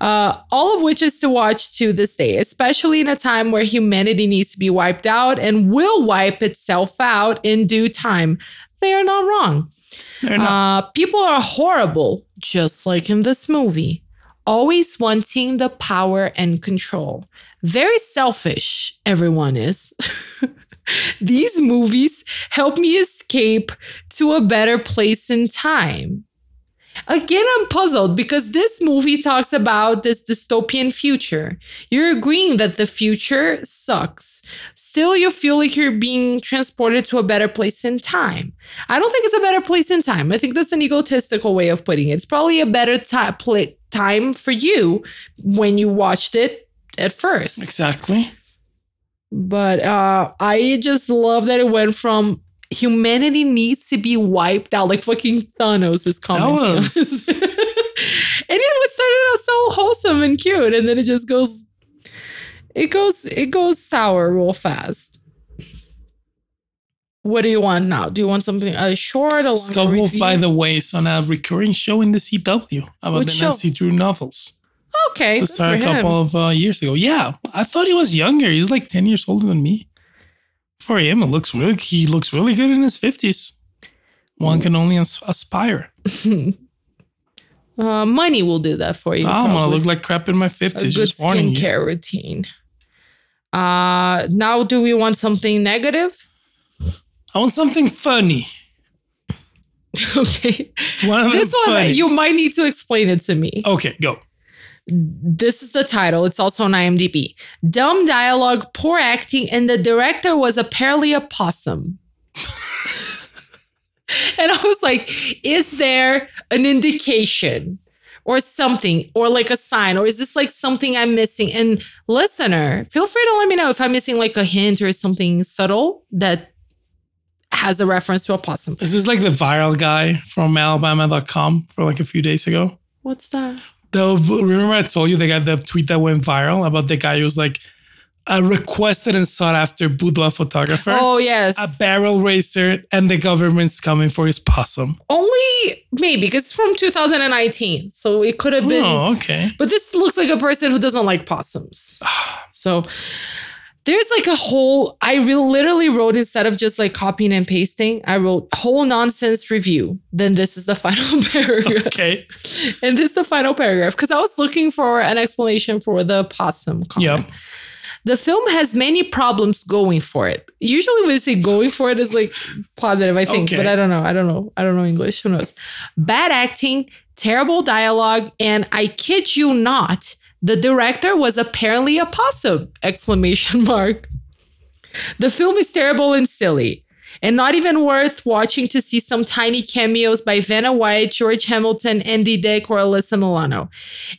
S1: uh all of which is to watch to this day especially in a time where humanity needs to be wiped out and will wipe itself out in due time. They are not wrong.
S2: They're not.
S1: uh, people are horrible, just like in this movie, always wanting the power and control. Very selfish, everyone is. <laughs> These movies help me escape to a better place in time. Again, I'm puzzled because this movie talks about this dystopian future. You're agreeing that the future sucks. Still, you feel like you're being transported to a better place in time. I don't think it's a better place in time. I think that's an egotistical way of putting it. It's probably a better ti- pla- time for you when you watched it at first.
S2: exactly.
S1: But uh, I just love that it went from humanity needs to be wiped out, like fucking Thanos is commenting. on
S2: was- <laughs>
S1: and it was started out so wholesome and cute, and then it just goes, it goes, it goes sour real fast. What do you want now? Do you want something a short, a longer
S2: Scott Wolf,
S1: review?
S2: by the way, is on a recurring show in the CW about
S1: Which
S2: the
S1: show?
S2: Nancy Drew novels.
S1: okay,
S2: That started a couple of uh, years ago. Yeah, I thought he was younger. He's like 10 years older than me. For him, it looks really, he looks really good in his 50s. One can only as- aspire. <laughs>
S1: Uh, money will do that for you.
S2: I'm gonna look like crap in my 50s.
S1: good
S2: Just warning you.
S1: skincare routine. Uh, now, do we want something negative?
S2: I want something funny. <laughs>
S1: okay,
S2: It's one of
S1: this one
S2: funny.
S1: you might need to explain it to me.
S2: okay, go.
S1: This is the title. It's also on IMDb. Dumb dialogue, poor acting, and the director was apparently a possum. <laughs> and I was like, is there an indication? or something or like a sign or is this like something i'm missing and listener feel free to let me know if i'm missing like a hint or something subtle that has a reference to a possum
S2: Is this like the viral guy from Alabama.com for like a few days ago?
S1: what's that
S2: The remember I told you they got the tweet that went viral about the guy who was like a requested and sought after boudoir photographer,
S1: oh yes
S2: a barrel racer, and the government's coming for his possum.
S1: only maybe because it's from 2019 so it could have been
S2: Oh, okay.
S1: But this looks like a person who doesn't like possums. <sighs> so there's like a whole, I literally wrote instead of just like copying and pasting, I wrote whole nonsense review. Then this is the <laughs> final paragraph.
S2: Okay.
S1: And this is the final paragraph because I was looking for an explanation for the possum comment.
S2: Yep.
S1: The film has many problems going for it. Usually when they say going for it is like positive, I think,
S2: Okay.
S1: but I don't know. I don't know. I don't know English. Who knows? Bad acting, terrible dialogue, and I kid you not, the director was apparently a possum! Exclamation mark. The film is terrible and silly. And not even worth watching to see some tiny cameos by Vanna White, George Hamilton, Andy Dick, or Alyssa Milano.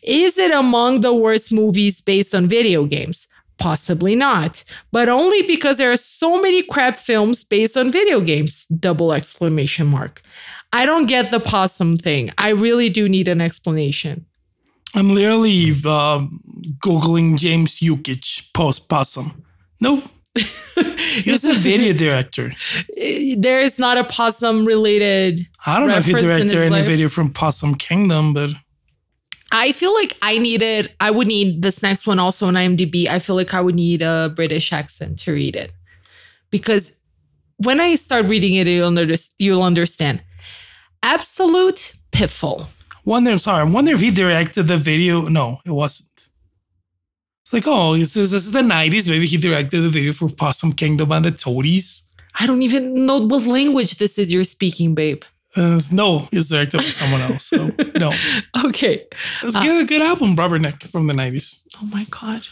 S1: Is it among the worst movies based on video games? Possibly not, but only because there are so many crap films based on video games. Double exclamation mark. I don't get the possum thing. I really do need an explanation.
S2: I'm literally um, Googling James Yukich post possum. Nope. <laughs> he was a video director. <laughs>
S1: There is not a possum related.
S2: I don't know if he directed any
S1: life.
S2: video from Possum Kingdom, but
S1: I feel like I needed, I would need this next one also on IMDb. I feel like I would need a British accent to read it. Because when I start reading it, you'll, under, you'll understand. Absolute piffle.
S2: Wonder. Sorry, I wonder if he directed the video. No, it wasn't. It's like, oh, is this, this is the '90s? Maybe he directed the video for Possum Kingdom and the Toadies.
S1: I don't even know what language this is you're speaking, babe.
S2: Uh, no, he's directed by someone else. So no, <laughs>
S1: Okay.
S2: it's a good, good album, Rubber Neck from the '90s.
S1: Oh my God.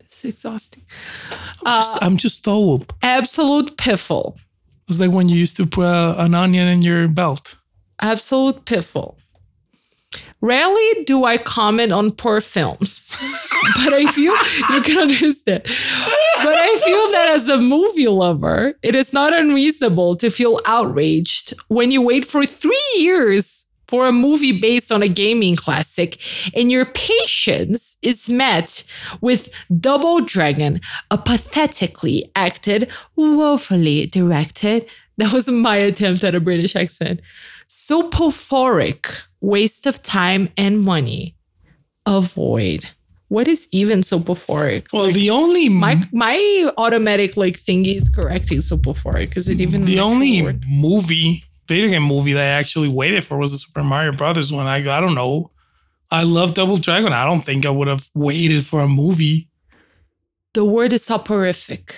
S1: This is exhausting.
S2: Just- I'm just old.
S1: Absolute piffle.
S2: It's like when you used to put uh, an onion in your belt.
S1: Absolute piffle. Rarely do I comment on poor films, <laughs> but I feel you can understand. But I feel that as a movie lover, it is not unreasonable to feel outraged when you wait for three years for a movie based on a gaming classic and your patience is met with Double Dragon, a pathetically acted, woefully directed. That was my attempt at a British accent so sopophoric waste of time and money. Avoid. What is even sopophoric?
S2: Well, the only
S1: My my automatic like thingy is correcting sopophoric. because it even
S2: the only
S1: word?
S2: movie, video game movie that I actually waited for was the Super Mario Brothers one. I I don't know. I love Double Dragon. I don't think I would have waited for a movie.
S1: the word is soporific.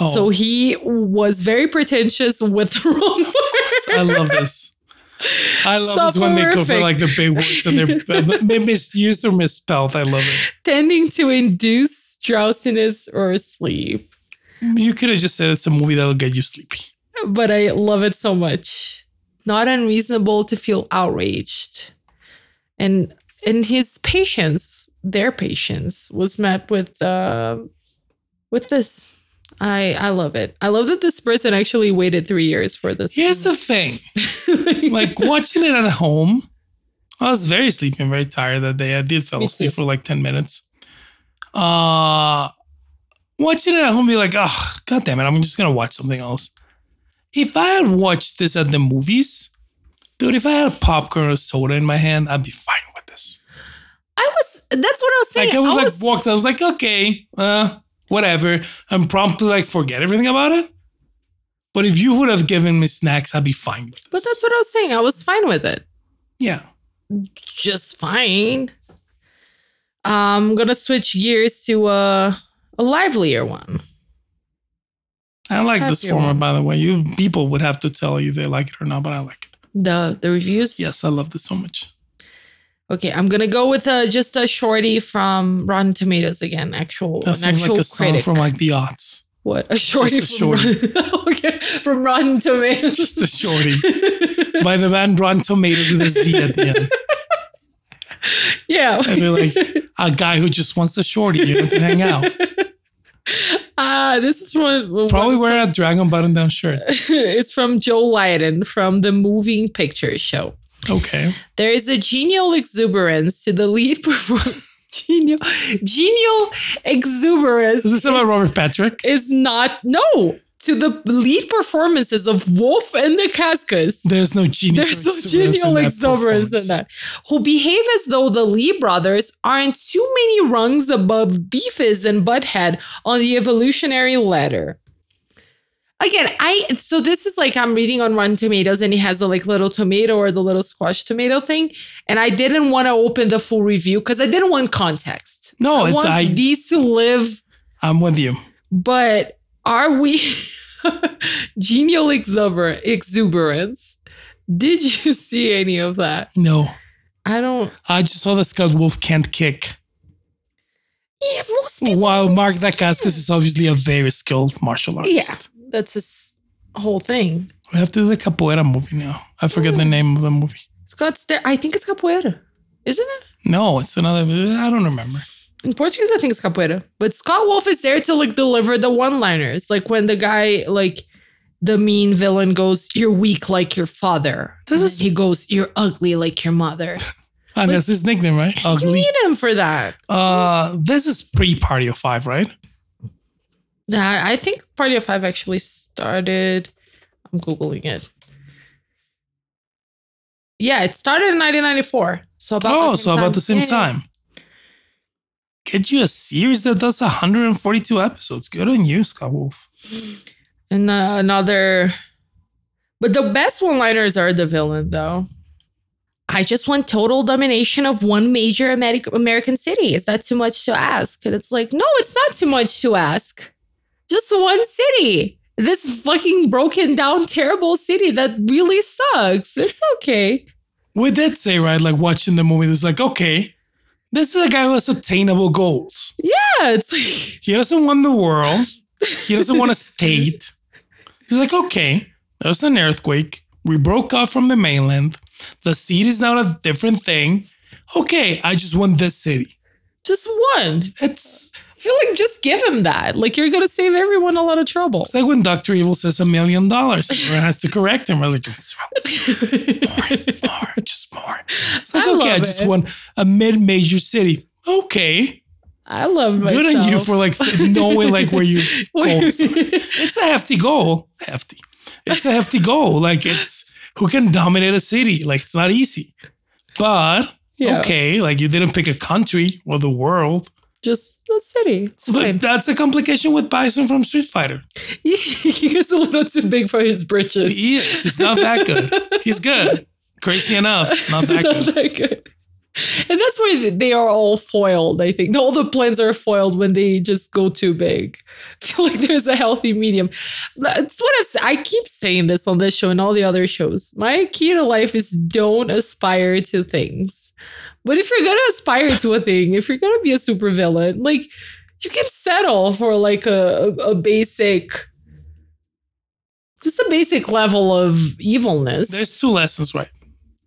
S2: Oh,
S1: So he was very pretentious with the wrong word.
S2: I love this. I love this when they go for like the big words and they're they're misused or misspelled. I love it.
S1: tending to induce drowsiness or sleep.
S2: You could have just said it's a movie that'll get you sleepy.
S1: but I love it so much. Not unreasonable to feel outraged. And and his patience, their patience, was met with uh with this. I I love it. I love that this person actually waited three years for this.
S2: Here's the thing. <laughs> like watching it at home, I was very sleepy and very tired that day. I did fall asleep for like 10 minutes. Uh watching it at home be like, oh god damn it, I'm just gonna watch something else. If I had watched this at the movies, dude, if I had popcorn or soda in my hand, I'd be fine with this.
S1: I was that's what I was saying.
S2: Like I was like walked, I was like, okay, uh, whatever. I'm prompt to like forget everything about it. But if you would have given me snacks, I'd be fine with this.
S1: but that's what I was saying. I was fine with it.
S2: yeah.
S1: just fine. I'm gonna switch gears to a a livelier one.
S2: I like this
S1: Happier
S2: format,
S1: one.
S2: by the way. You people would have to tell you they like it or not, but I like it.
S1: The the reviews.
S2: Yes, I love this so much.
S1: Okay, I'm gonna go with uh just a shorty from Rotten Tomatoes again. Actual
S2: That
S1: an actual
S2: like a song
S1: critic.
S2: from like the aughts.
S1: what a shorty
S2: Just a
S1: from
S2: shorty.
S1: Rotten- <laughs> okay from Rotten Tomatoes.
S2: Just a shorty <laughs> by the band Rotten Tomatoes with a Z at the end.
S1: Yeah.
S2: And they're like a guy who just wants a shorty, you know, to hang out. <laughs>
S1: Uh, this is from
S2: Probably wearing a dragon button down shirt.
S1: it's from Joe Lydon from the Moving Picture Show.
S2: Okay.
S1: There is a genial exuberance to the lead <laughs> performer. genial, genial exuberance.
S2: Is this about Robert Patrick?
S1: is not no to the lead performances of Wolf and Dacascos.
S2: There's no genius.
S1: There's no genial exuberance in that. Who behave as though the Lee brothers aren't too many rungs above Beavis and Butthead on the evolutionary ladder. Again, I so this is like I'm reading on Rotten Tomatoes and it has the like little tomato or the little squash tomato thing, and I didn't want to open the full review because I didn't want context.
S2: No,
S1: I
S2: it's
S1: want
S2: I.
S1: these to live
S2: I'm with you.
S1: but are we <laughs> genial exuber- exuberance? Did you <laughs> see any of that?
S2: No,
S1: I don't.
S2: I just saw that Scott Wolf can't kick.
S1: Yeah, most people.
S2: While Mark Dacascos is obviously a very skilled martial artist.
S1: Yeah, that's this whole thing.
S2: We have to do the capoeira movie now. I forget the name of the movie.
S1: Scott's there. I think it's capoeira, isn't it?
S2: No, it's another. I don't remember.
S1: In Portuguese, I think it's capoeira. But Scott Wolf is there to like deliver the one-liners, like when the guy, like the mean villain, goes, "You're weak like your father."
S2: This is-
S1: he goes, "You're ugly like your mother." <laughs>
S2: And that's his nickname, right?
S1: you
S2: Ugly.
S1: need him for that.
S2: Uh, this is pre-Party of Five, right?
S1: Yeah, I think Party of Five actually started. I'm googling it. Yeah, it started in 1994. So about
S2: oh, so about
S1: time.
S2: the same
S1: yeah.
S2: time. Get you a series that does 142 episodes. Good on you, Scott Wolf.
S1: And uh, another, but the best one-liners are the villain though. I just want total domination of one major American city. Is that too much to ask? And it's like, no, it's not too much to ask. Just one city. This fucking broken down, terrible city that really sucks. It's okay.
S2: We did say, right, like watching the movie, it's like, okay, this is a guy who has attainable goals.
S1: Yeah, it's like
S2: He doesn't want the world. He doesn't want a <laughs> state. He's like, okay, there's an earthquake. We broke off from the mainland. The city is now a different thing. Okay, I just want this city.
S1: just one.
S2: It's
S1: feel like just give him that. Like you're gonna save everyone a lot of trouble.
S2: it's like when Doctor Evil says a million dollars. Everyone has to correct him. We're like, "It's more, <laughs> more, just more. It's like,
S1: I
S2: okay, I just
S1: it.
S2: want a mid-major city. Okay,
S1: I love myself.
S2: good on you for like knowing like where your <laughs> goals <laughs> are. It's a hefty goal. Hefty. It's a hefty goal. Like it's who can dominate a city. Like it's not easy. But
S1: Yeah.
S2: okay, like you didn't pick a country or the world.
S1: Just a city. It's
S2: But
S1: fine.
S2: that's a complication with Bison from Street Fighter. <laughs>
S1: he is a little too big for his britches.
S2: He is. He's not that good. He's good. Crazy enough. Not that <laughs>
S1: Not
S2: good.
S1: that good. And that's why they are all foiled, I think. All the plans are foiled when they just go too big. I <laughs> feel like there's a healthy medium. That's what I've, I keep saying this on this show and all the other shows. My key to life is don't aspire to things. But if you're gonna aspire to a thing, if you're gonna be a supervillain, like you can settle for like a, a, basic, just a basic level of evilness.
S2: There's two lessons, right?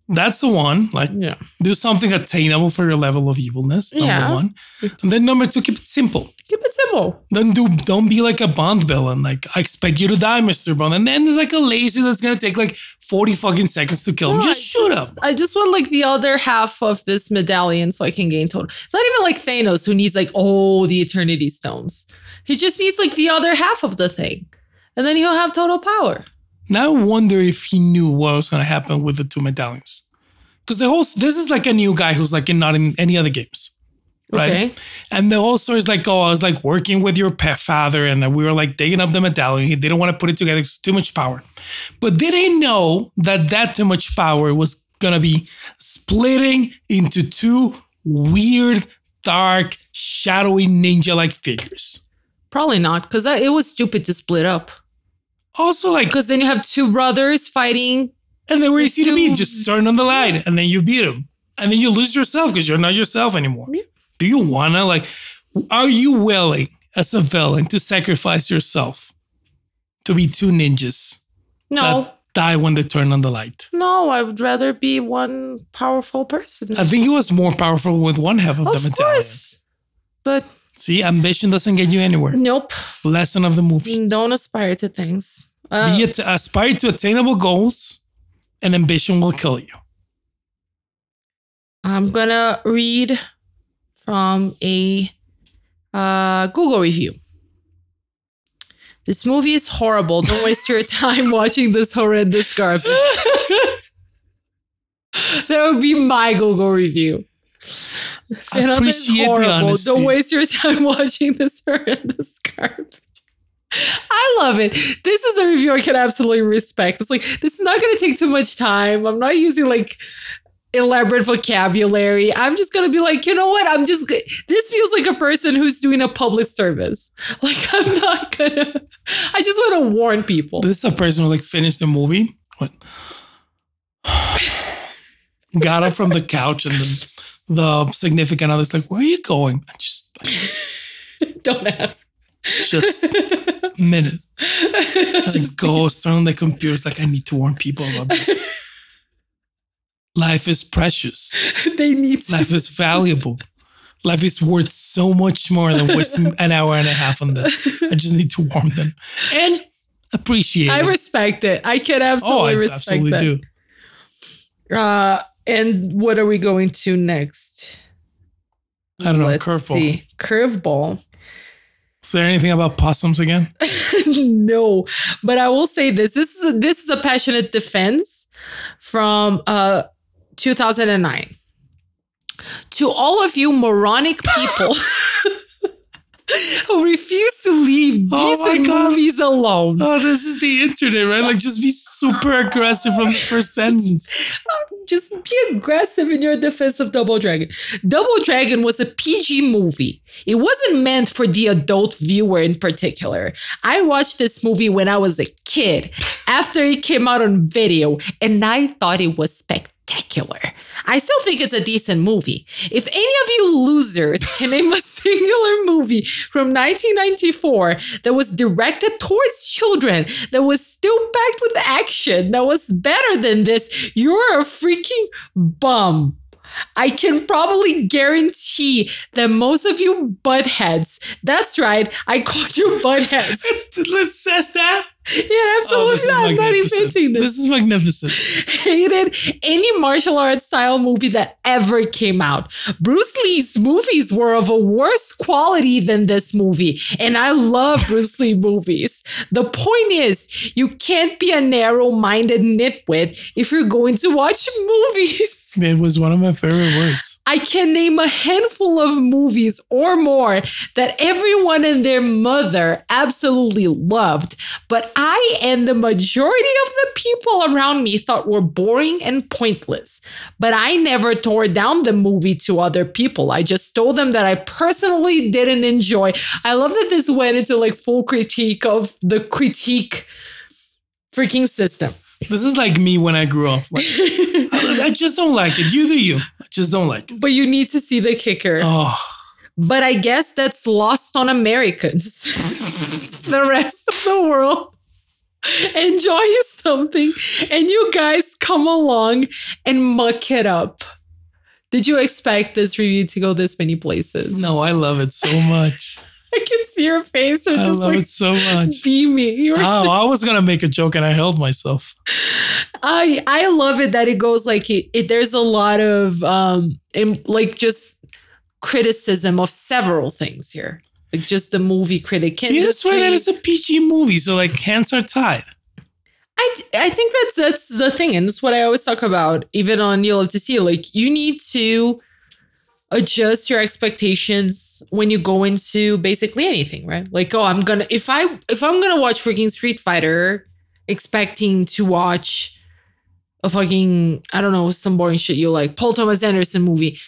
S2: That's the one. Like
S1: yeah.
S2: do something attainable for your level of evilness. Number
S1: Yeah.
S2: one. And then number two, keep it simple.
S1: Keep it simple.
S2: Don't do don't be like a Bond villain. Like I expect you to die, Mr. Bond. And then there's like a laser that's gonna take like 40 fucking seconds to kill him.
S1: No,
S2: Just
S1: I
S2: shoot him.
S1: I just want like the other half of this medallion so I can gain total. It's not even like Thanos who needs like all the Eternity Stones. He just needs like the other half of the thing, and then he'll have total power.
S2: Now I wonder if he knew what was gonna happen with the two medallions. Because the whole this is like a new guy who's like in not in any other games. Right.
S1: Okay.
S2: And the whole story is like, oh, I was like working with your pet father, and we were like digging up the medallion. He didn't want to put it together because too much power. But they did he know that that too much power was gonna be splitting into two weird, dark, shadowy ninja-like figures?
S1: Probably not, because it was stupid to split up.
S2: Also, like,
S1: Because then you have two brothers fighting.
S2: and they were easy to beat. Just turn on the light, and then you beat them, and then you lose yourself because you're not yourself anymore.
S1: Yeah.
S2: Do you wanna like? Are you willing as a villain to sacrifice yourself to be two ninjas?
S1: No,
S2: die when they turn on the light.
S1: No, I would rather be one powerful person.
S2: I think he was more powerful with one half of,
S1: of
S2: the battalion.
S1: course. But
S2: See, ambition doesn't get you anywhere.
S1: nope.
S2: Lesson of the movie.
S1: Don't aspire to things. Uh,
S2: Be at, aspire to attainable goals, and ambition will kill you.
S1: I'm gonna read from a uh, Google review. This movie is horrible. Don't waste your <laughs> time watching this horrendous garbage. <laughs> that would be my Google review. Is
S2: Appreciate the honesty.
S1: Don't waste your time <laughs> watching this horrendous garbage. I love it. This is a review I can absolutely respect. It's like this is not going to take too much time. I'm not using like elaborate vocabulary. I'm just going to be like, you know what? I'm just this feels like a person who's doing a public service. <laughs> Like I'm not going to I just want to warn people.
S2: This is a person who like finished the movie. What? <sighs> Got up from the couch and then the significant other's like, "Where are you going?" I just, <laughs>
S1: Don't ask.
S2: just a minute. Like goes turn on the computers. Like I need to warn people about this. <laughs> Life is precious.
S1: they need to
S2: Life is <laughs> valuable. Life is worth so much more than wasting an hour and a half on this. I just need to warn them and appreciate
S1: I
S2: it.
S1: respect it. I can absolutely oh,
S2: I
S1: respect
S2: absolutely
S1: that.
S2: do.
S1: Uh, and what are we going to next?
S2: I don't know.
S1: Let's
S2: Curveball.
S1: see. Curveball.
S2: Is there anything about possums again? <laughs>
S1: no, but I will say this. This is a, this is a passionate defense from uh 2009. To all of you moronic people <laughs> <laughs> who refuse to leave
S2: Oh
S1: decent movies alone.
S2: Oh, this is the internet, right? Like, just be super aggressive from the first sentence. <laughs>
S1: Um, just be aggressive in your defense of Double Dragon. Double Dragon was a PG movie. It wasn't meant for the adult viewer in particular. I watched this movie when I was a kid after it came out on video, and I thought it was spectacular. I still think it's a decent movie. If any of you losers <laughs> can name a singular movie from 1994 that was directed towards children, that was still packed with action, that was better than this, you're a freaking bum. I can probably guarantee that most of you buttheads, that's right, I called you <laughs> buttheads.
S2: Let's says that. <laughs>
S1: yeah,
S2: Oh,
S1: absolutely
S2: is
S1: not. Not
S2: magnificent.
S1: inventing this
S2: This is magnificent.
S1: hated any martial arts style movie that ever came out. Bruce Lee's movies were of a worse quality than this movie, and I love Bruce Lee <laughs> movies. The point is, you can't be a narrow minded nitwit if you're going to watch <laughs> movies.
S2: It was one of my favorite words.
S1: I can name a handful of movies or more that everyone and their mother absolutely loved, but I and the majority of the people around me thought were boring and pointless. But I never tore down the movie to other people. I just told them that I personally didn't enjoy. I love that this went into like full critique of the critique freaking system.
S2: This is like me when I grew up. Like, I, <laughs> I just don't like it. You do you. I just don't like it.
S1: But you need to see the kicker.
S2: Oh,
S1: But I guess that's lost on Americans. <laughs> the rest of the world enjoy something, and you guys come along and muck it up. Did you expect this review to go this many places?
S2: no, I love it so much. <laughs>
S1: I can see your face.
S2: I
S1: just
S2: love
S1: like
S2: it so much.
S1: beaming.
S2: Oh, I was gonna make a joke and I held myself.
S1: I I love it that it goes like it, it there's a lot of um in, like just criticism of several things here. Like just the movie critic
S2: Yeah, that's right. That is a PG movie, so like hands are tied.
S1: I I think that's that's the thing, and that's what I always talk about, even on You'll Have to See. Like you need to adjust your expectations when you go into basically anything, right? Like, oh, I'm gonna if I if I'm gonna watch freaking Street Fighter, expecting to watch a fucking I don't know some boring shit you like Paul Thomas Anderson movie,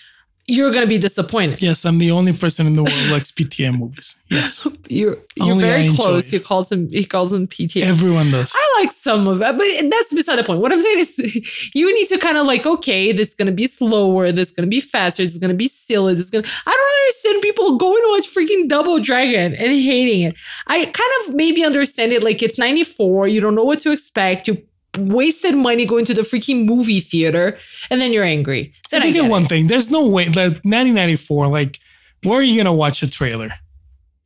S1: you're gonna be disappointed.
S2: Yes, I'm the only person in the world who likes PTA movies. Yes, <laughs>
S1: You're you're
S2: Only I
S1: very close. He calls him he calls him PTA.
S2: everyone does.
S1: I like some of it, but that's beside the point. What I'm saying is, <laughs> you need to kind of like, okay, this is gonna be slower, this is gonna be faster, this is gonna be silly, this is gonna. I don't understand people going to watch freaking Double Dragon and hating it. I kind of maybe understand it, like it's '94, you don't know what to expect, you wasted money going to the freaking movie theater, and then you're angry. Then
S2: I
S1: I
S2: think
S1: get
S2: one thing. There's no way that 1994. Like, where are you gonna watch a trailer?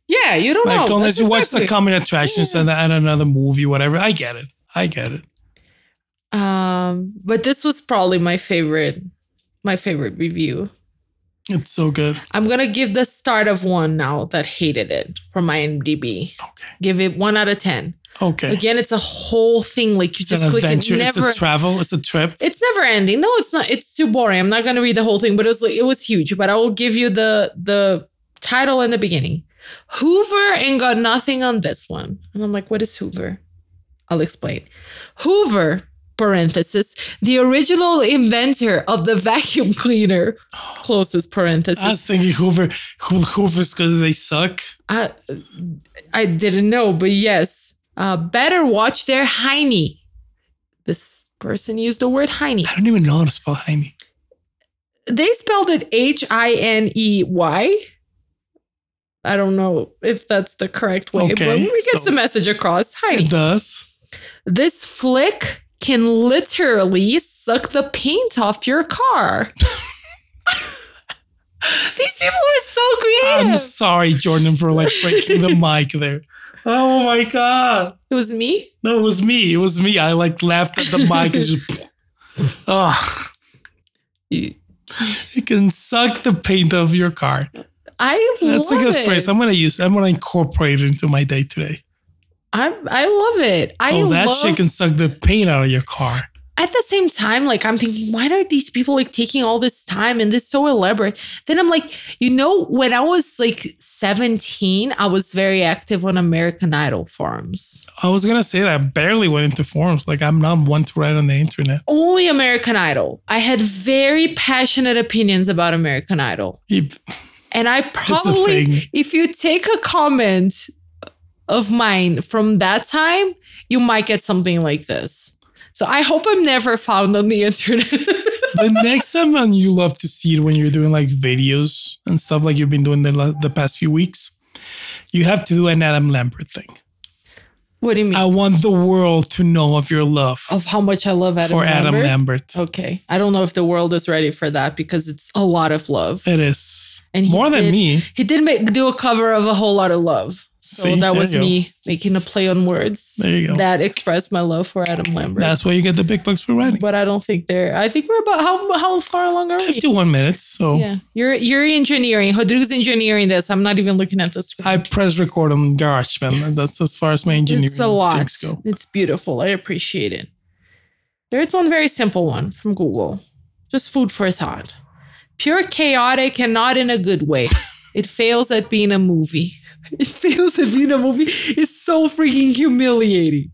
S1: Yeah, you don't
S2: Like,
S1: know.
S2: unless
S1: That's
S2: you watch the coming attractions and, and another movie, whatever. I get it. I get it.
S1: Um, but this was probably my favorite, my favorite review.
S2: It's so good.
S1: I'm gonna give the start of one now that hated it from IMDb.
S2: Okay.
S1: Give it one out of ten.
S2: Okay.
S1: Again, it's a whole thing. Like you
S2: it's
S1: just click
S2: adventure.
S1: it.
S2: it's a travel. It's a trip.
S1: it's never ending. No, it's not. It's too boring. I'm not gonna read the whole thing, but it was like it was huge. But I will give you the the title in the beginning. Hoover and got nothing on this one. And I'm like, what is Hoover? I'll explain. Hoover, parenthesis, the original inventor of the vacuum cleaner, <gasps> closest parenthesis.
S2: I was thinking Hoover, Hoover's because they suck.
S1: I, I didn't know, but yes. Uh, better watch their Heine. This person used the word Heine.
S2: I don't even know how to spell Heine.
S1: They spelled it H I N E Y. I don't know if that's the correct way, but we get
S2: so-
S1: the message across. Heine.
S2: It does.
S1: This flick can literally suck the paint off your car. <laughs> These people are so creative.
S2: I'm sorry, Jordan, for like breaking the mic there. Oh my god.
S1: It was me.
S2: No, it was me. It was me. I like laughed at the <laughs> mic and just oh,
S1: You-
S2: it can suck the paint off your car.
S1: I
S2: That's a good
S1: it.
S2: phrase. I'm gonna use I'm gonna incorporate it into my day today.
S1: I I love it. I
S2: oh, that
S1: love.
S2: shit can suck the paint out of your car.
S1: At the same time, like I'm thinking, why are these people like taking all this time and this so elaborate? Then I'm like, you know, when I was like 17, I was very active on American Idol forums.
S2: I was gonna say that I barely went into forums. Like I'm not one to write on the internet.
S1: Only American Idol. I had very passionate opinions about American Idol.
S2: It-
S1: And I probably, if you take a comment of mine from that time, you might get something like this. So I hope I'm never found on the internet. <laughs>
S2: the next time when you love to see it when you're doing like videos and stuff like you've been doing the, the past few weeks, you have to do an Adam Lambert thing.
S1: what do you mean?
S2: I want the world to know of your love
S1: of how much I love Adam
S2: for Adam
S1: Lambert?
S2: Lambert.
S1: Okay. I don't know if the world is ready for that because it's a lot of love.
S2: It is
S1: And
S2: more than me.
S1: He did make do a cover of a whole lot of love. So
S2: See,
S1: that was me making a play on words.
S2: There you go.
S1: That expressed my love for Adam Lambert.
S2: That's why you get the big bucks for writing.
S1: but I don't think they're I think we're about how how far along are we?
S2: 51 minutes. So
S1: Yeah. You're you're engineering. Rodrigo's engineering this. I'm not even looking at the screen.
S2: I press record on GarageBand. and That's as far as my engineering
S1: it's a lot.
S2: things go.
S1: It's beautiful. I appreciate it. There's one very simple one from Google. Just food for thought. Pure chaotic and not in a good way. <laughs> it fails at being a movie. <laughs> It fails at being a movie. It's so freaking humiliating.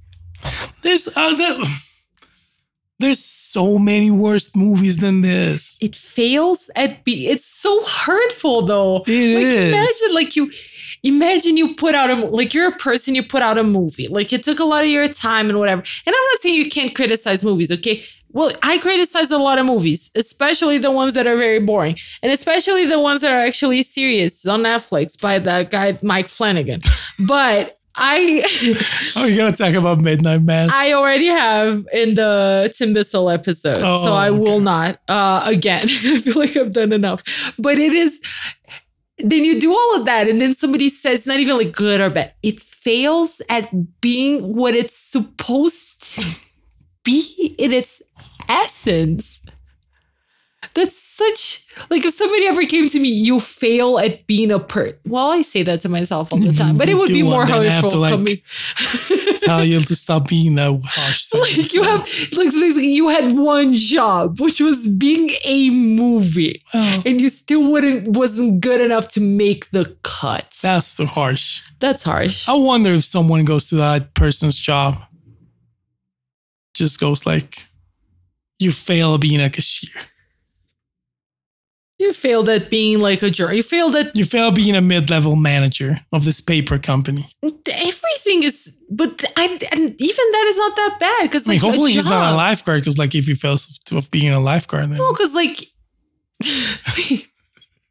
S2: There's other. There's so many worse movies than this.
S1: It fails at be. It's so hurtful though.
S2: It
S1: like
S2: is.
S1: imagine like you imagine you put out a like you're a person you put out a movie like it took a lot of your time and whatever and i'm not saying you can't criticize movies okay well i criticize a lot of movies especially the ones that are very boring and especially the ones that are actually serious on netflix by that guy mike flanagan <laughs> but i <laughs>
S2: Oh, you gotta talk about Midnight Mass.
S1: I already have in the Tim Bissell episode,
S2: Oh,
S1: so I
S2: okay.
S1: will not uh, again. <laughs> I feel like I've done enough, but it is. Then you do all of that, and then somebody says, not even like good or bad. It fails at being what it's supposed to be in its essence. That's such like if somebody ever came to me, you fail at being a per. Well, I say that to myself all the time, but it would be more
S2: and then have
S1: hurtful
S2: to, like,
S1: coming.
S2: Tell you to stop being that harsh. <laughs>
S1: like you have like so basically you had one job which was being a movie
S2: Well,
S1: and you still wouldn't wasn't good enough to make the cut
S2: that's too harsh.
S1: that's harsh
S2: I wonder if someone goes to that person's job, just goes like, "You fail being a cashier.
S1: you failed at being like a juror you failed at
S2: You failed being a mid-level manager of this paper company."
S1: everything is but I and even that is not that bad because
S2: I mean,
S1: like
S2: hopefully he's not a lifeguard because, like, if he fails of being a lifeguard, then
S1: no because like <laughs>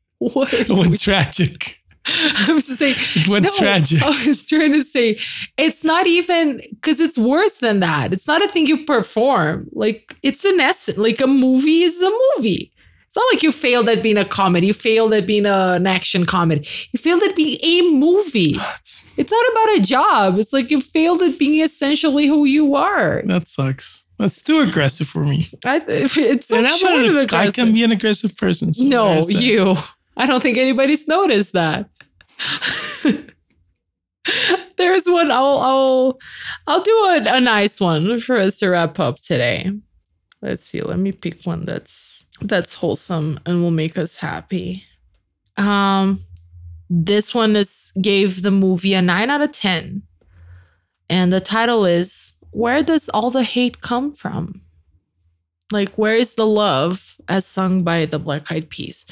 S1: <laughs> what
S2: went tragic. <laughs>
S1: I was saying
S2: It went tragic. <laughs>
S1: I was trying to say it's not even because it's worse than that. It's not a thing you perform. Like it's an essence. Like a movie is a movie. It's not like you failed at being a comedy. You failed at being a, an action comedy. You failed at being a movie.
S2: That's-
S1: It's not about a job. It's like you failed at being essentially who you are.
S2: that sucks. That's too aggressive for me.
S1: I, <laughs> it's so short
S2: not
S1: and
S2: a, I
S1: aggressive.
S2: can be an aggressive person. so
S1: no, you. I don't think anybody's noticed that. <laughs> There's one. I'll I'll I'll do a, a nice one for us to wrap up today. Let's see. Let me pick one that's that's wholesome and will make us happy. Um, this one is gave the movie a nine out of ten, and the title is "Where Does All the Hate Come From?" Like, where is the love as sung by the Black Eyed Peas?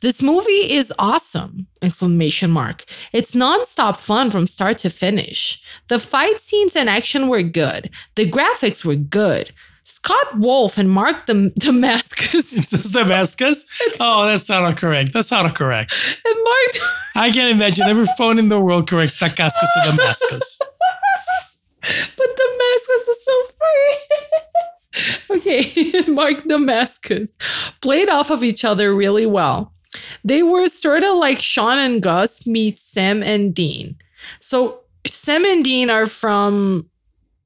S1: This movie is awesome! Exclamation mark. It's nonstop fun from start to finish. The fight scenes and action were good. The graphics were good. Scott Wolf and Mark Dam- <laughs> Damascus <laughs>
S2: It says Damascus. Oh, that's autocorrect. That's autocorrect.
S1: and Mark <laughs>
S2: I can't imagine every phone in the world corrects Damascus to Damascus.
S1: but Damascus is so funny. <laughs> okay, <laughs> Mark Damascus played off of each other really well. They were sort of like Sean and Gus meet Sam and Dean. So Sam and Dean are from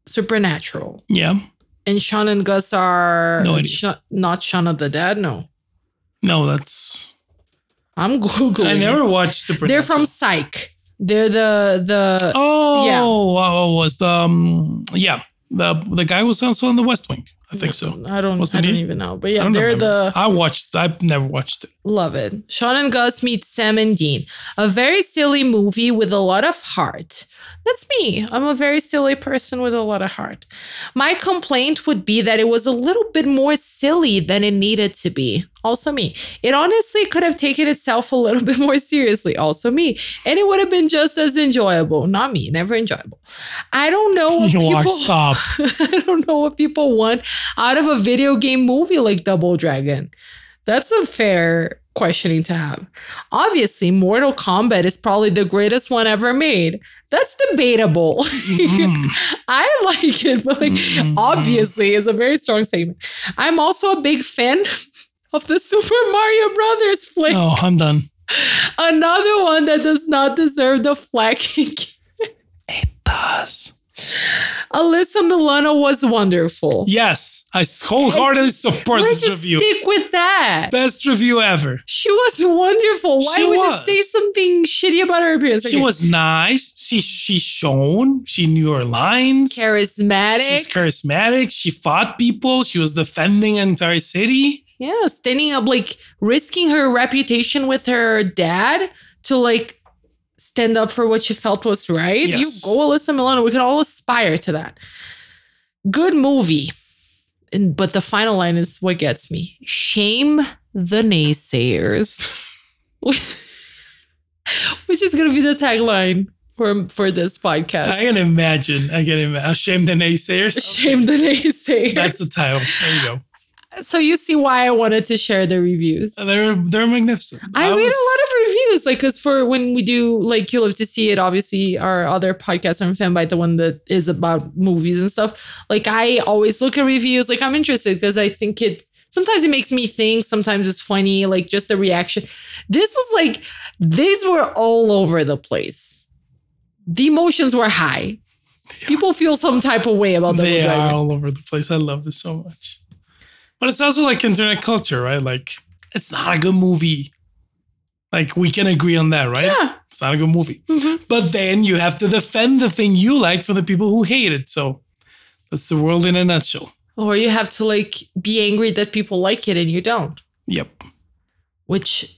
S1: Supernatural,
S2: Yeah.
S1: and Sean and Gus are
S2: No idea.
S1: Sha- not Shaun of the Dead. No,
S2: No, that's.
S1: I'm <laughs> googling.
S2: I never watched the.
S1: They're from Psych. They're the the
S2: Oh,
S1: Yeah.
S2: what was the? Um, yeah, the the guy was also on the West Wing. I think so.
S1: I don't
S2: Wasn't
S1: I don't
S2: he?
S1: even know, but yeah, they're
S2: remember.
S1: the
S2: I watched. I've never watched it.
S1: Love it. Sean and Gus meet Sam and Dean. A very silly movie with a lot of heart. That's me. I'm a very silly person with a lot of heart. My complaint would be that it was a little bit more silly than it needed to be. Also, me. It honestly could have taken itself a little <laughs> bit more seriously. Also, me. And it would have been just as enjoyable. Not me, never enjoyable. I don't know what
S2: You
S1: people. <laughs>
S2: stop.
S1: I don't know what people want out of a video game movie like Double Dragon. That's a fair questioning to have. Obviously, Mortal Kombat is probably the greatest one ever made. That's debatable.
S2: Mm. <laughs>
S1: I like it, but like
S2: Mm.
S1: obviously is a very strong statement. I'm also a big fan of the Super Mario Brothers flick.
S2: Oh, I'm done.
S1: Another one that does not deserve the flag.
S2: It does.
S1: Alyssa Milano was wonderful.
S2: Yes, I wholeheartedly support
S1: Let's
S2: this review.
S1: stick with that.
S2: Best review ever.
S1: She was wonderful. Why
S2: She
S1: would you
S2: was.
S1: say something shitty about her appearance?
S2: She was nice. She she shone. She knew her lines.
S1: charismatic.
S2: She's charismatic. She fought people. She was defending an entire city.
S1: yeah, standing up, like risking her reputation with her dad to like stand up for what you felt was right.
S2: Yes.
S1: You go, Alyssa Milano. We can all aspire to that. Good movie. And but the final line is what gets me. Shame the naysayers. <laughs> Which is gonna be the tagline for for this podcast.
S2: I can imagine. I can imagine. Uh, shame the naysayers. <laughs>
S1: Shame the naysayers.
S2: That's the title. There you go.
S1: so you see why I wanted to share the reviews.
S2: They're they're magnificent.
S1: I, read
S2: was-
S1: a lot of like because for when we do like you love to see it, obviously our other podcast on Fanbite, the one that is about movies and stuff. Like I always look at reviews. Like I'm interested because I think it sometimes it makes me think, sometimes it's funny, like just the reaction. This was like these were all over the place. The emotions were high. People feel some type of way about
S2: They
S1: Double
S2: are all over the place. I love this so much. But it's also like internet culture, right? Like it's not a good movie. Like we can agree on that, right?
S1: Yeah.
S2: It's not a good movie.
S1: Mhm.
S2: But then you have to defend the thing you like from the people who hate it. So that's the world in a nutshell.
S1: Or you have to like be angry that people like it and you don't.
S2: Yep.
S1: which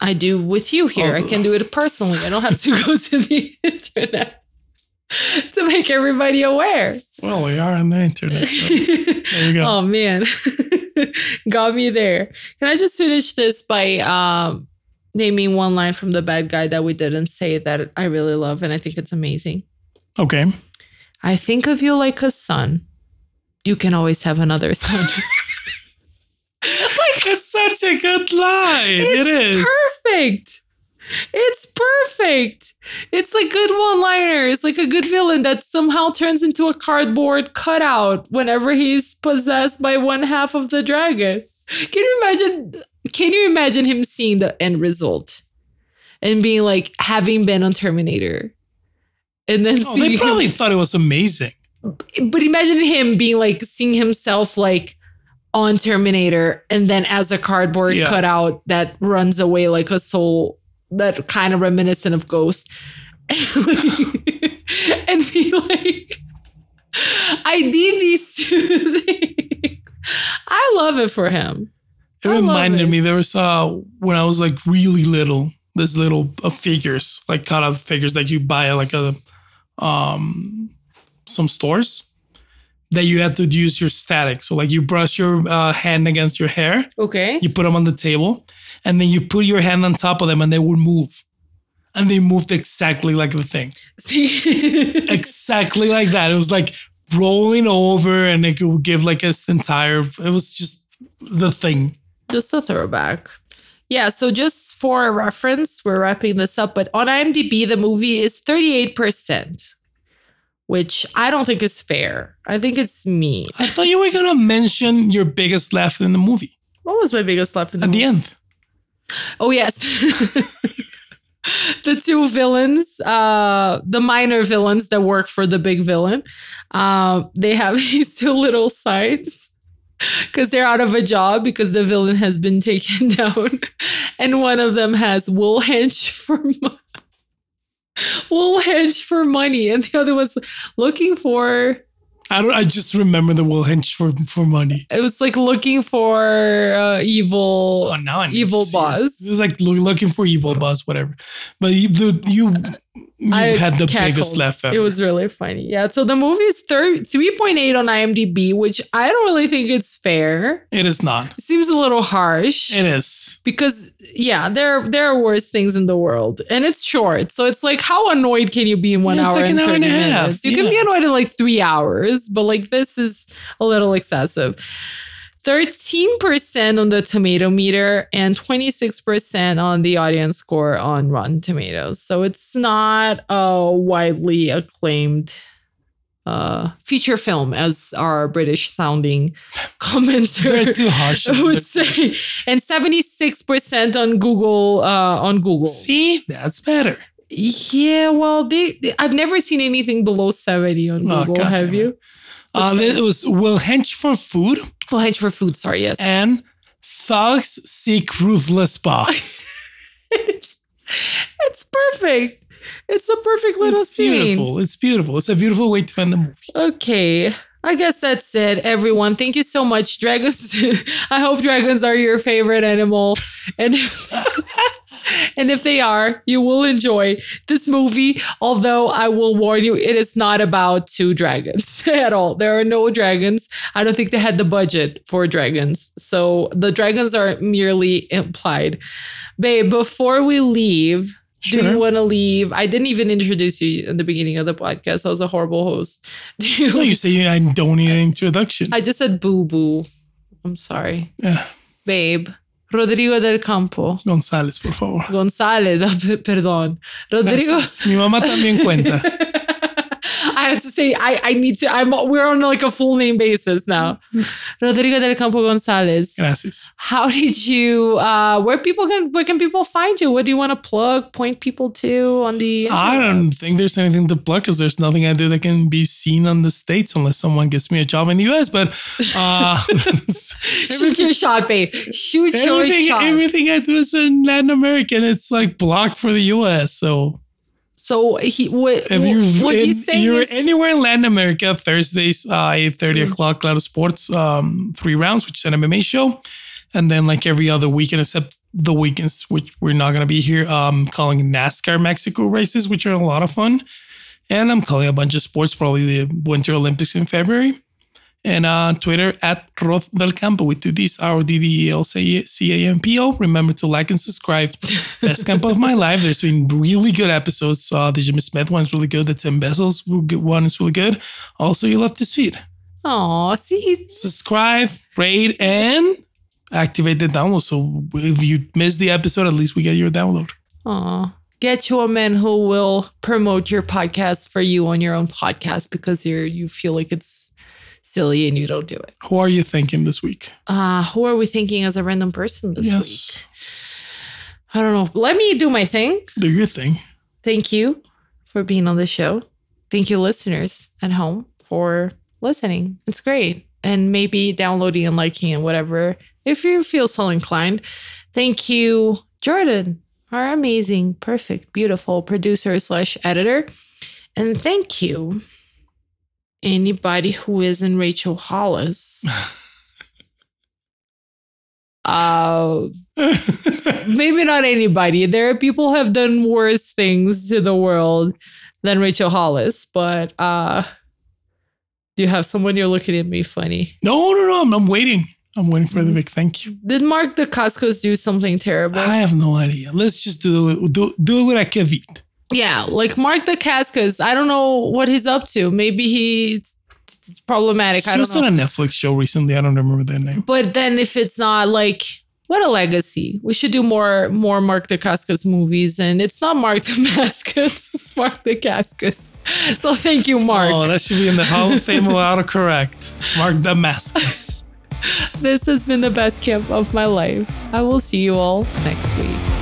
S1: I do with you here. I can do it personally. I don't have to <laughs> go to the internet <laughs> to make everybody aware.
S2: Well, we are on the internet. So <laughs> there you go.
S1: oh man, got me there. Can I just finish this by um, naming one line from the bad guy that we didn't say that I really love and I think it's amazing.
S2: Okay.
S1: I think of you like a son. You can always have another son. <laughs>
S2: like It's such a good line. It
S1: It's perfect. It's perfect. It's like good one liner. It's like a good villain that somehow turns into a cardboard cutout whenever he's possessed by one half of the dragon. Can you imagine? Can you imagine him seeing the end result and being like having been on Terminator? And then
S2: Oh,
S1: seeing
S2: they
S1: him-
S2: probably thought it was amazing.
S1: but imagine him being like seeing himself like on Terminator and then as a cardboard
S2: Yeah.
S1: cutout that runs away like a soul that kind of reminiscent of Ghost. <laughs> and be like, I need these two <laughs> things. I love it for him.
S2: It
S1: I
S2: reminded
S1: it.
S2: me there was uh when I was like really little, this little uh, figures, like cut out figures that you buy at like a um some stores that you had to use your static. So like you brush your uh, hand against your hair,
S1: Okay.
S2: you put them on the table, and then you put your hand on top of them and they would move. And they moved exactly like the thing. <laughs>
S1: See,
S2: Exactly like that. It was like rolling over and it would give like its entire it was just the thing.
S1: just a throwback. Yeah, so just for a reference, we're wrapping this up, but on IMDb, the movie is 38%, which I don't think is fair. I think it's mean.
S2: I thought you were gonna mention your biggest laugh in the movie
S1: What was my biggest laugh in the
S2: at the end.
S1: Oh, yes. <laughs> <laughs> the two villains, uh, the minor villains that work for the big villain, um, they have <laughs> these two little signs because they're out of a job because the villain has been <laughs> taken down. And one of them has wool hench for money. Wool hench for money, and the other one's looking for.
S2: I don't. I just remember the will hench for for money.
S1: It was like looking for uh, evil.
S2: Oh, now I need to
S1: Evil boss.
S2: It was like loo- looking for evil boss, whatever. But you, the, you, you
S1: I
S2: had the
S1: cackled.
S2: biggest laugh ever.
S1: It was really funny. Yeah. So the movie is thir- 3.8 on IMDb, which I don't really think it's fair.
S2: It is not.
S1: It seems a little harsh
S2: It is.
S1: because yeah, there there are worse things in the world, and it's short. So it's like, how annoyed can you be in one
S2: Yeah,
S1: hour
S2: like
S1: and
S2: an hour
S1: 30
S2: and a half,
S1: minutes? You can be annoyed in like three hours, but like this is a little excessive. 13% on the tomato meter and 26% on the audience score on Rotten Tomatoes. So it's not a widely acclaimed uh, feature film, as our British sounding <laughs> commenter
S2: They're too harsh. <laughs>
S1: would say. And 76% on Google uh, on Google.
S2: See, that's better.
S1: Yeah, well, they, they- I've never seen anything below 70 on
S2: Oh,
S1: Google,
S2: God
S1: have you?
S2: Uh, it was will hench for food
S1: Will hench for food, sorry, yes.
S2: and thugs seek ruthless boss. <laughs>
S1: it's, it's perfect. It's a perfect little
S2: it's
S1: scene.
S2: beautiful. It's beautiful. It's a beautiful way to end the movie.
S1: Okay. I guess that's it, everyone. Thank you so much. Dragons. <laughs> I hope dragons are your favorite animal. And <laughs> and if they are, you will enjoy this movie. Although I will warn you, it is not about two dragons <laughs> at all. There are no dragons. I don't think they had the budget for dragons. So the dragons are merely implied. Babe, before we leave, do
S2: Sure.
S1: you want to leave? I didn't even introduce you in the beginning of the podcast. I was a horrible host. <laughs> Do you,
S2: No, you say I don't need an introduction.
S1: I just said boo boo. I'm sorry.
S2: Yeah.
S1: Babe. Rodrigo del Campo.
S2: González, por favor.
S1: González, ah, perdón. Rodrigo.
S2: Gracias. Mi mamá también cuenta. <laughs>
S1: I have to say, I, I need to, I'm, we're on like a full name basis now. <laughs> Rodrigo del Campo González.
S2: Gracias.
S1: How did you, uh, where people can, where can people find you? What do you want to plug, point people to on the
S2: I don't think there's anything to plug because there's nothing I do that can be seen on the States unless someone gets me a job in the US. But uh, <laughs>
S1: Shoot your shot, babe. Shoot your shot.
S2: everything I do is in Latin America and it's like blocked for the US. So
S1: So he what,
S2: if you're,
S1: what
S2: in,
S1: he's saying
S2: you're
S1: is
S2: anywhere in Latin America, Thursdays, uh, 8 30
S1: Mm.
S2: o'clock, Claro Sports, um, three rounds, which is an MMA show. And then like every other weekend, except the weekends, which we're not going to be here, um, calling NASCAR Mexico races, which are a lot of fun. And I'm calling a bunch of sports, probably the Winter Olympics in February. And uh, Twitter at Rod del Campo with two D's, R O D D E L C A M P O. Remember to like and subscribe. <laughs> Best camp of my life. There's been really good episodes. Uh, the Jimmy Smith one is really good. The Tim Bessel's one is really good. Also, you love to see it.
S1: oh see
S2: Subscribe, rate, and activate the download. So if you miss the episode, at least we get your download.
S1: Aw. Get you a man who will promote your podcast for you on your own podcast because you're you feel like it's silly and you don't do it.
S2: Who are you thinking this week?
S1: Uh, who are we thinking as a random person this week?
S2: yes.
S1: I don't know. Let me do my thing.
S2: Do your thing.
S1: Thank you for being on the show. Thank you, listeners at home, for listening. It's great. And maybe downloading and liking and whatever if you feel so inclined. Thank you, Jordan, our amazing, perfect, beautiful producer slash editor. And thank you, anybody who isn't Rachel Hollis. <laughs> uh, maybe not anybody. There are people who have done worse things to the world than Rachel Hollis, but uh do you have someone you're looking at me funny?
S2: no, no, no. I'm, I'm waiting. I'm waiting for the big thank you.
S1: Did Mark Dacascos do something terrible?
S2: I have no idea. Let's just do it. Do, do it with Akevit.
S1: Yeah, like Mark Dacascos. I don't know what he's up to. Maybe he's it's problematic. I
S2: She
S1: don't
S2: was
S1: know.
S2: on a Netflix show recently. I don't remember their name.
S1: But then if it's not like what a legacy. We should do more more Mark Dacascos movies. And it's not Mark Damascus, <laughs> it's Mark Dacascos. <laughs> So thank you, Mark.
S2: Oh, that should be in the Hall of Fame of autocorrect. Mark Damascus. <laughs>
S1: This has been the best camp of my life. I will see you all next week.